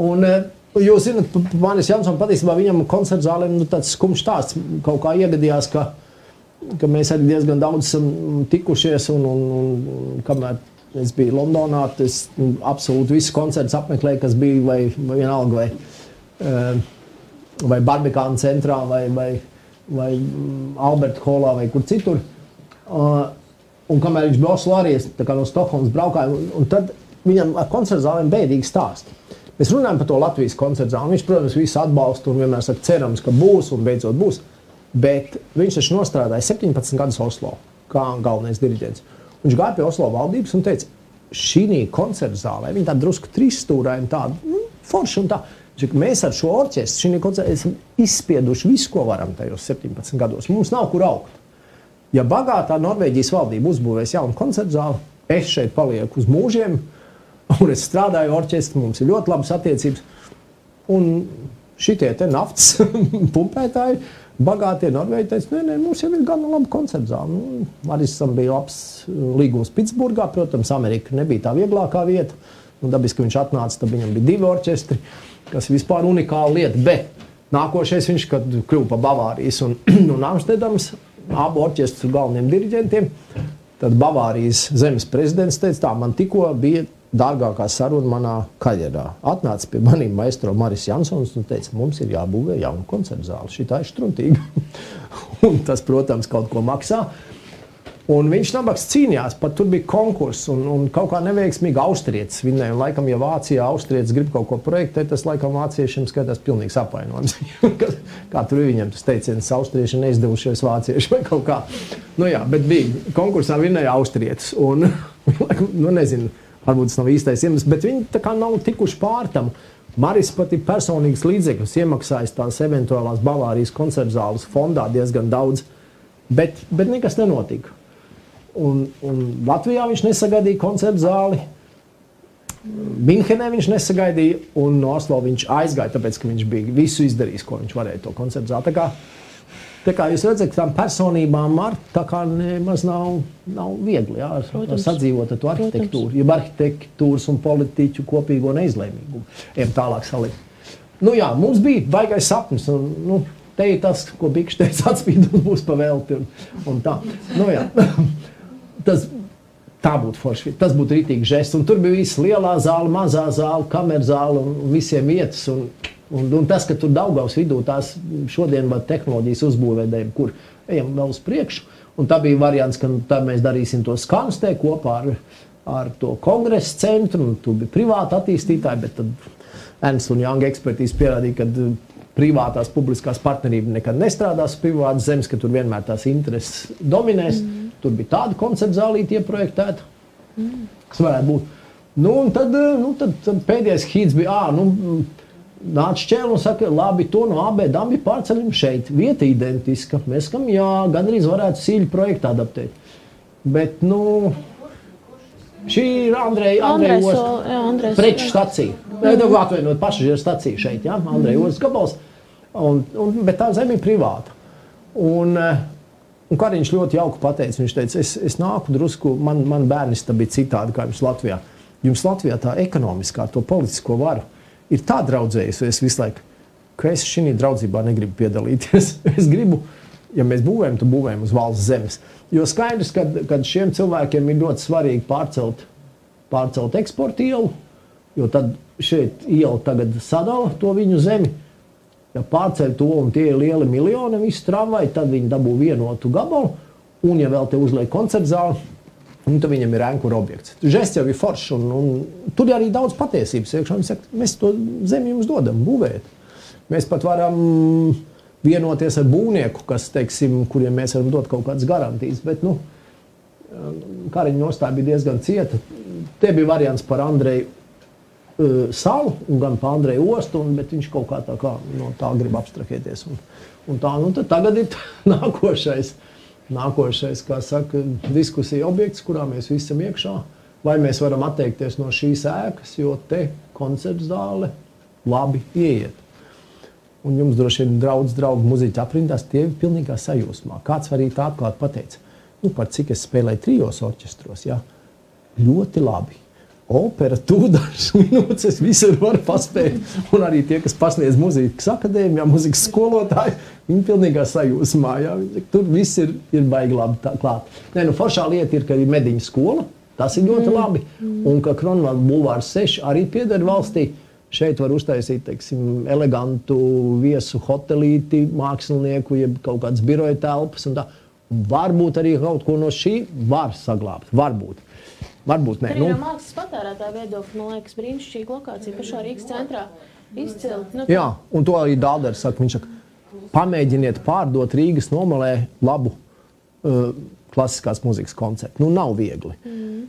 Un, eh, jūs zināt, Manis Jansons patiesībā viņam koncerta zālē nu, tāds skumjš stāsts kaut kā iegadījās, ka, ka mēs arī diezgan daudz esam tikušies un, un, un, un kamēr es biju Londonā, tas nu, absolūti visus koncertus apmeklēju, kas bija vai, vai vienalga vai, eh, vai Barbikāna centrā vai, vai, vai mm, Alberta holā vai kur citur. Uh, Un kamēr viņš bija Oslo, arī es tā kā no Stokholmas braukāju, un, un tad viņam ar koncertu zālēm bēdīgi stāst. Mēs runājam par to Latvijas koncertu zāli. Viņš, protams, visu atbalsta un vienmēr saka, cerams, ka būs un beidzot būs. Bet viņš taču nostrādāja 17 gadus Oslo kā galvenais diriģents. Viņš gāja pie Oslo valdības un teica, šī koncerta zālē viņa tāda drusku trīsstūraina, tāda nu, forša un tā. Saka, Mēs ar šo orķestri šī koncerta esam izspieduši visu, ko varam tajos 17 gados. Mums nav kur augt. Ja bagātā Norvēģijas valdība uzbūvēs jaunu koncertu zāli, es šeit palieku uz mūžiem, un es strādāju orķestrī, mums ir ļoti labas attiecības. Un šitie naftas [laughs] pumpētāji, bagātie Norvēģi teica, nē, nē, mums jau ir gana laba koncerta zāle. Nu, Marisam bija labs uh, līgums Pitsburgā, protams, Amerika nebija tā vieglākā vieta. Un dabiski, ka viņš atnāca, tad viņam bija divi orķestri, kas ir vispār unikāla lieta. Bet nākošais viņš, kad kļuva par Bavārijas un, [clears throat] un Amsterdams, abu orķestru galvenajiem diriģentiem, tad Bavārijas zemes prezidents teica, tā man tikko bija dārgākā saruna manā karjerā. Atnāca pie maniem maistro Maris Jansons un teica, mums ir jābūvē jauna koncerta zāle. Šī tā ir struntīga. [laughs] un tas, protams, kaut ko maksā. Un viņš nabaks cīnījās, pat tur bija konkurss, un, un kaut kā neveiksmīgi austrietis vinnēja. Laikam, ja Vācijā austrietis grib kaut ko projektēt, tas laikam vāciešiem skatās pilnīgs apvainojums. [laughs] Kā tur viņam tas teiciens, austrieši neizdevušies vācieši vai kaut kā. Nu jā, bet bija konkursā vinnēja austrietis. Un, [laughs] laikam, nu nezinu, varbūt tas nav īstais iemesls, bet viņi tā kā nav tikuši pār tam. Maris pat ir personīgs līdzekļus iemaksājis tās eventuālās Bavārijas koncerta zāles fondā diezgan daudz, bet, bet nekas nenotika. Un, un Latvijā viņš nesagaidīja koncertu zāli. Minhenē viņš nesagaidīja, un no Oslo viņš aizgāja, tāpēc ka viņš bija visu izdarījis, ko viņš varēja to koncertu zāli. Tā kā, tā kā jūs redzat, ka tām personībām ar, tā kā nemaz nav, nav viegli jā, ar, ar sadzīvot ar to arhitektūru, jeb arhitektūras un politiķu kopīgo neizlēmīgumu. Ejam tālāk salikt. Nu jā, mums bija baigais sapnis, un nu, te ir tas, ko Bikšs teica, atspīd un būs pavēlti. Un, un tā. Nu, jā. [laughs] tas, tā būtu forši. Tas būtu rītīgi žests. Un tur bija viss lielā zāle, mazā zāle, kameras zāle un visiem vietas. Un, un, un tas, ka tur Daugaus vidū tās šodien var tehnoloģijas uzbūvēdēm, kur ejam vēl uz priekšu. Un tā bija variants, ka nu, tā mēs darīsim to skanstē kopā ar, ar to kongresa centru. Tur bija privāti attīstītāji, bet tad Ernsts un Jānis ekspertīze pierādīja, ka uh, privātās publiskās partnerības nekad nestrādās privātas zemes, ka tur vienmēr tās intereses dominēs. Mm. Tur bija tāda koncepta zālīte ieprojektēta, mm. kas varētu būt. Nu, un tad, uh, nu, tad, tad pēdējais hīts bija, ah, nu, nāca šķēle un saka, labi, to no AB dabi pārceļam šeit. Vieta identiska. Mēs sakām, jā, gandrīz varētu sīļu projektu adaptēt. Bet, nu, Šī ir Andreja Andrejs, preču stacija. Nē, nu, atvainojiet, pasažieru stacija šeit, jā, Andreja Ostas gabals. Un, un, bet tā zeme ir privāta. Un, eh, un Kariņš ļoti jauki pateica, viņš teica, es, es nāku drusku, man, man bērnis tā bija citādi kā jums Latvijā. Jums Latvijā tā ekonomiskā, to politisko varu ir tā draudzējusies visu laiku, ka es šī draudzībā negribu piedalīties. [laughs] es gribu, ja mēs būvējam, tad būvējam uz valsts zemes. Jo skaidrs, ka šiem cilvēkiem ir ļoti svarīgi pārcelt, pārcelt eksporta ielu, jo tad šeit iela tagad sadala to viņu zemi. Ja pārceļ to un tie ir lieli miljoni, visu tramvaju, tad viņi dabū vienotu gabalu. Un, ja vēl te uzliek koncertu zāli, un tad viņam ir ēnkura objekts. Žests jau ir foršs, un, un tur arī daudz patiesības. Iekšā. Viņi saka, mēs to zemi jums dodam, būvēt. Mēs pat varam vienoties ar būvnieku, kas, teiksim, kuriem mēs varam dot kaut kādas garantijas. Bet, nu, Kariņa nostāja bija diezgan cieta. Te bija variants par Andreju uh, salu, un gan par Andreju ostu, un, bet viņš kaut kā tā, kā, no tā grib abstrahēties. Un, un tā, nu, tagad ir [laughs] nākošais, nākošais saka, diskusija objekts, kurā mēs visi esam iekšā. Vai mēs varam atteikties no šīs ēkas, jo te koncerts zāle labi ieiet. Un jums droši vien draudz, draugi, muzeķi aprindās, tie ir pilnīgā sajūsmā. Kāds arī tā atklāti pateica, nu, par cik es spēlēju trijos orķestros, jā, ļoti labi. Opera, tūdažas [laughs] minūtes, es visur varu paspēt. Un arī tie, kas pasniedz muzikas akadēmijā, muzikas skolotāji, viņi pilnīgā sajūsmā. Jā. Tur viss ir, ir baigi labi klāt. Nē, nu, foršā lieta ir, ka ir mediņu skola, tas ir ļoti labi. Un ka Kronvalda bulvārs 6 arī pieder valstī. Šeit var uztaisīt teiksim, elegantu viesu hotelīti, mākslinieku, jeb kaut kādas biroja telpas. Varbūt arī kaut ko no šī var saglabāt. Varbūt. Varbūt nē. Nu, no mākslas patērētāja viedokļa, man liekas, brīnišķīga lokācija pašā Rīgas centrā. Izcili. Nu, jā, un to arī Dārders saka. Viņš saka, pamēģiniet pārdot Rīgas nomalē labu uh, klasiskās muzikas koncertu. Nu, nav viegli. Mm.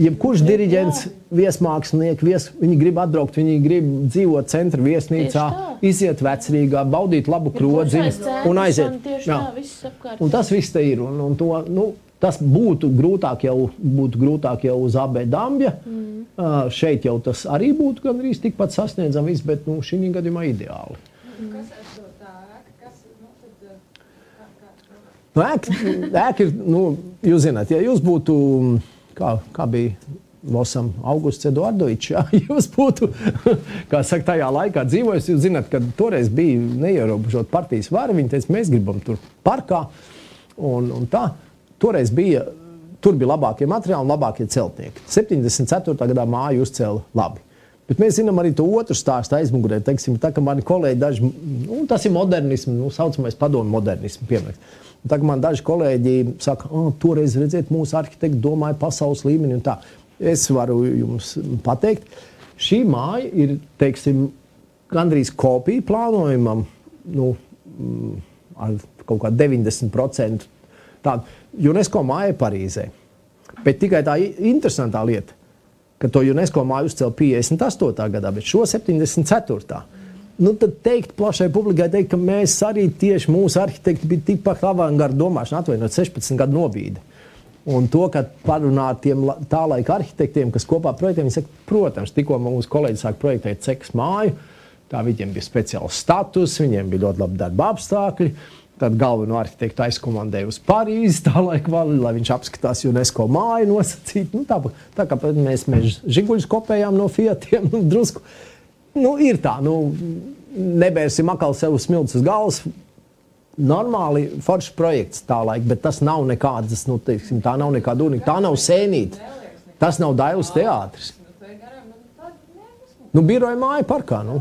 Jebkurš diriģents, viesmākslinieks, vies, viņi grib atbraukt, viņi grib dzīvot centra viesnīcā, tā. iziet vecrīgā, baudīt labu krodziņu un aiziet. Jā. tā. Un tas viss te ir. Un, un to, nu, tas būtu grūtāk jau, būtu grūtāk jau uz abiem dambja. Mm. Uh, šeit jau tas arī būtu gandrīz tikpat sasniedzams, bet nu, šī gadījumā ideāli. Ēka? Kas, nu, tad, uh, kā, Nu, ēka, ēka ir, nu, jūs zināt, ja jūs būtu, kā, kā bija Losam Augusts Eduardovičs, ja [laughs] jūs būtu, [laughs] kā saka, tajā laikā dzīvojis, jūs zināt, ka toreiz bija neierobežot partijas varu, viņi teica, mēs gribam tur parkā, un, un tā, toreiz bija, tur bija labākie materiāli un labākie celtnieki. 74. gadā māju uzcēla labi. Bet mēs zinām arī to otru stāstu aizmugurē. Teiksim, tā, ka mani kolēģi, daži, nu, tas ir modernisms, nu, saucamais padomu modernisms. Piemērs. Tā kā man daži kolēģi saka, oh, toreiz redziet, mūsu arhitekti domāja pasaules līmenī. un tā. Es varu jums pateikt, šī māja ir teiksim, gandrīz kopija plānojumam nu, mm, ar kaut kādu 90%. Tādu UNESCO māja Parīzē. Bet tikai tā interesantā lieta, ka to UNESCO māju uzcēla 58. gadā, bet šo 74. Nu, tad teikt plašai publikai, teikt, ka mēs arī tieši mūsu arhitekti bija tikpat avangarda domāšana, atvainot 16 gadu nobīdi. Un to, ka parunāt tiem tā laika arhitektiem, kas kopā projektē, viņi saka, protams, tikko mūsu kolēģi sāk projektēt cekas māju, tā viņiem bija speciāls status, viņiem bija ļoti labi darba apstākļi. Tad galveno arhitektu aizkomandēja uz Parīzi, tā laika vali, lai viņš apskatās UNESCO māju nosacīt. Nu, tā, tā kā mēs, mēs žiguļus kopējām no Fiatiem, nu, drusku. Nu, ir tā, nu, nebērsim atkal sev smilts uz galvas. Normāli foršs projekts tā laika, bet tas nav nekāds, nu, teiksim, tā nav nekāda unika, tā nav sēnīte. Tas nav Dailas teātris. Nu, biroja māja parkā. Nu.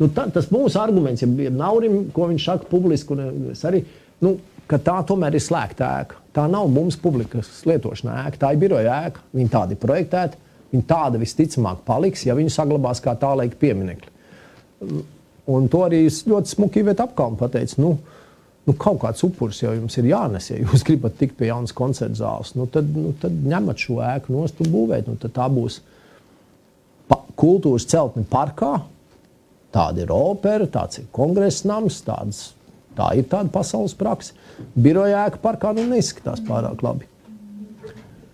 Nu, tā, tas mūsu arguments, ja Naurim, ko viņš saka publiski, un es arī, nu, ka tā tomēr ir slēgta ēka. Tā nav mums publikas lietošana ēka, tā ir biroja ēka. Viņa tāda ir projektēta, viņa tāda visticamāk paliks, ja viņu saglabās kā tā laika pieminekļi. Un to arī ļoti smuki vietu apkalnu pateicu. Nu, nu, kaut kāds upuris jau jums ir jānes. Ja jūs [laughs] gribat tikt pie jaunas koncerta zāles, nu, tad, nu, tad ņemat šo ēku nost un būvēt. Nu, tā būs kultūras celtne parkā. Tāda ir opera, tāds ir kongresa nams, tāds, tā ir tāda pasaules praksa. Biroja ēka parkā nu, neizskatās pārāk labi.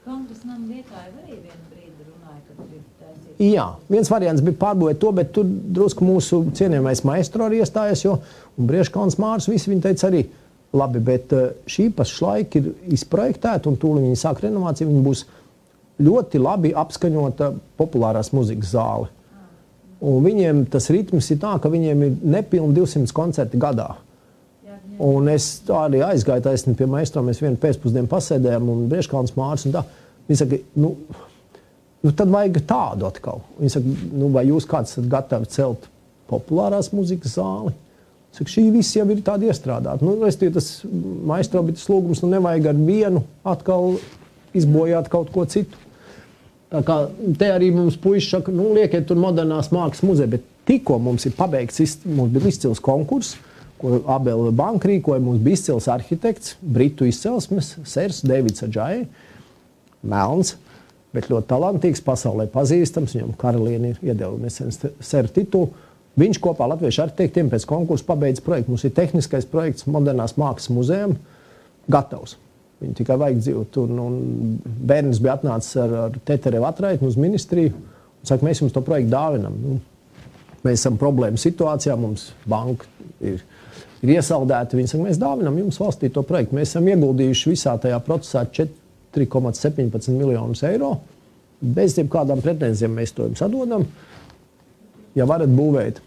Kongresa nama vietā ir arī viena Jā, viens variants bija pārbūvēt to, bet tur drusku mūsu cienījamais maestro arī iestājās, jo Brieškauns Mārs visi viņi teica arī, labi, bet eh, šī pašlaik ir izprojektēta un tūlīt viņi sāk renovāciju, viņi būs ļoti labi apskaņota populārās muzikas zāle. Un viņiem tas ritms ir tā, ka viņiem ir nepilni 200 koncerti gadā. Un es arī aizgāju taisni pie maistro, mēs vienu pēcpusdienu pasēdējām un Brieškauns Mārs un tā. Viņi saka, nu, nu tad vajag tādu atkal. Viņi saka, nu, vai jūs kāds esat gatavi celt populārās muzikas zāli? Saka, šī viss jau ir tāda iestrādāta. Nu, es tie tas maistro bija tas lūgums, nu nevajag ar vienu atkal izbojāt kaut ko citu. Tā kā te arī mums puiši saka, nu, liekiet tur modernās mākslas muzeja, bet tikko mums ir pabeigts, mums bija izcils konkurss, ko Abela Banka rīkoja, mums bija izcils arhitekts, britu izcelsmes, Sērs Davids Adžai, Melns, bet ļoti talantīgs, pasaulē pazīstams, viņam karalieni ir iedevusi nesen Sēra titulu. Viņš kopā ar latviešu arhitektiem pēc konkursa pabeidza projektu. Mums ir tehniskais projekts modernās mākslas muzejam gatavs. Viņu tikai vajag dzīvot. Un, un bērns bija atnācis ar, ar Teterevu atraitni uz ministriju un saka, mēs jums to projektu dāvinam. Nu, mēs esam problēmu situācijā, mums banka ir, ir iesaldēta. Viņi saka, mēs dāvinam jums valstī to projektu. Mēs esam ieguldījuši visā tajā procesā 4,17 miljonus eiro. Bez jebkādām pretenzijām mēs to jums atdodam. Ja varat būvēt,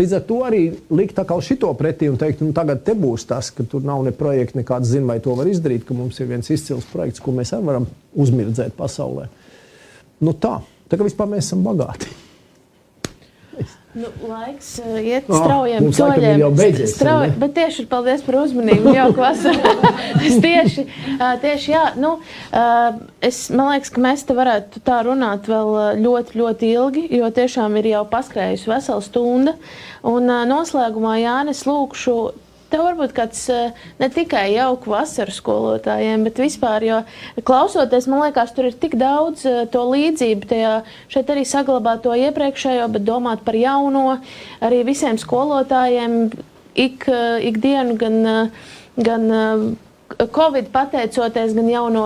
Līdz ar to arī likt šo pretī un teikt, nu, tagad te būs tas, ka tur nav ne projekta, nekāds zina, vai to var izdarīt, ka mums ir viens izcils projekts, ko mēs arī varam uzmirdzēt pasaulē. Nu tā, tā kā vispār mēs esam bagāti. Nu, laiks uh, iet straujiem oh, soļiem. Jau beidzies, strauji, bet tieši paldies par uzmanību. Jā, vasarā. [laughs] es tieši, uh, tieši jā, nu, uh, es, man liekas, ka mēs te varētu tā runāt vēl ļoti, ļoti ilgi, jo tiešām ir jau paskrējusi vesela stunda. Un noslēgumā Jānis lūkšu Tev varbūt kāds eh, ne tikai jauku vasaru skolotājiem, bet vispār, jo klausoties, man liekas, tur ir tik daudz eh, to līdzību. Tajā, šeit arī saglabāt to iepriekšējo, bet domāt par jauno arī visiem skolotājiem ik, eh, ikdienu gan. gan Covid pateicoties gan jauno,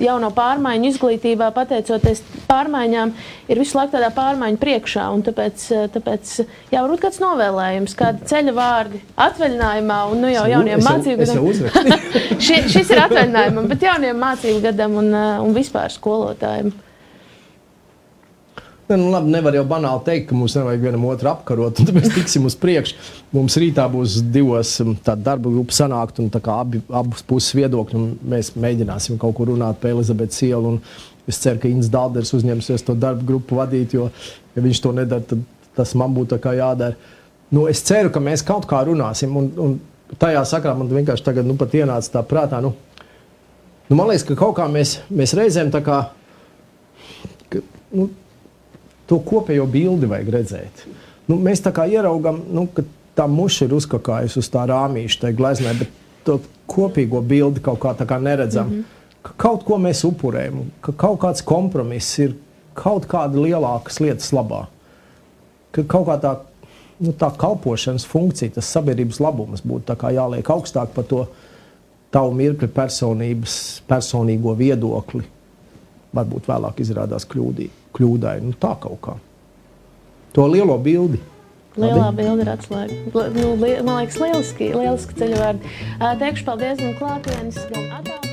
jauno pārmaiņu izglītībā, pateicoties pārmaiņām, ir visu laiku tādā pārmaiņu priekšā. Tāpēc, tāpēc jā, varbūt kāds novēlējums, kādi ceļa vārdi atvaļinājumā un nu, jau jauniem mācību gadam. [laughs] šis ir atvaļinājumam, bet jauniem mācību gadam un, un vispār skolotājiem. Ne, nu, labi, nevar jau banāli teikt, ka mums nevajag vienam otru apkarot, un mēs tiksim uz priekšu. Mums rītā būs divas darba grupas sanākt, un abi, abas puses viedokļi. Mēs mēģināsim kaut kur runāt par Elizabetes ielu. Es ceru, ka Inns Dalders uzņemsies to darbu grupu vadīt, jo, ja viņš to nedara, tad tas man būtu jādara. Nu, es ceru, ka mēs kaut kā runāsim. Un, un tajā sakrā man vienkārši tagad nu, ienāca tā prātā. Nu, nu, man liekas, ka kaut kā mēs, mēs reizēm tā kā. Ka, nu, to kopējo bildi vajag redzēt. Nu, mēs tā kā ieraugām, nu, ka tā muša ir uzkakājusi uz tā rāmīša, tā gleznē, bet to kopīgo bildi kaut kā tā kā neredzam. Mm -hmm. Ka kaut ko mēs upurējam, ka kaut kāds kompromiss ir kaut kāda lielākas lietas labā. Ka kaut kā tā, nu, tā kalpošanas funkcija, tas sabiedrības labums būtu jāliek augstāk par to tavu mirkli personības, personīgo viedokli. Varbūt vēlāk izrādās kļūdīgi kļūdai. Nu, tā kaut kā. To lielo bildi. Lielā bilde ir atslēga. Nu, li, man liekas, lieliski, lieliski ceļvārdi. Teikšu paldies gan klātienes, gan attālinātiem.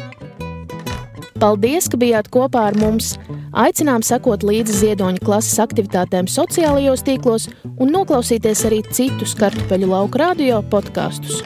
Paldies, ka bijāt kopā ar mums! Aicinām sekot līdzi ziedoņa klases aktivitātēm sociālajos tīklos un noklausīties arī citus kartupeļu lauku radio podkastus.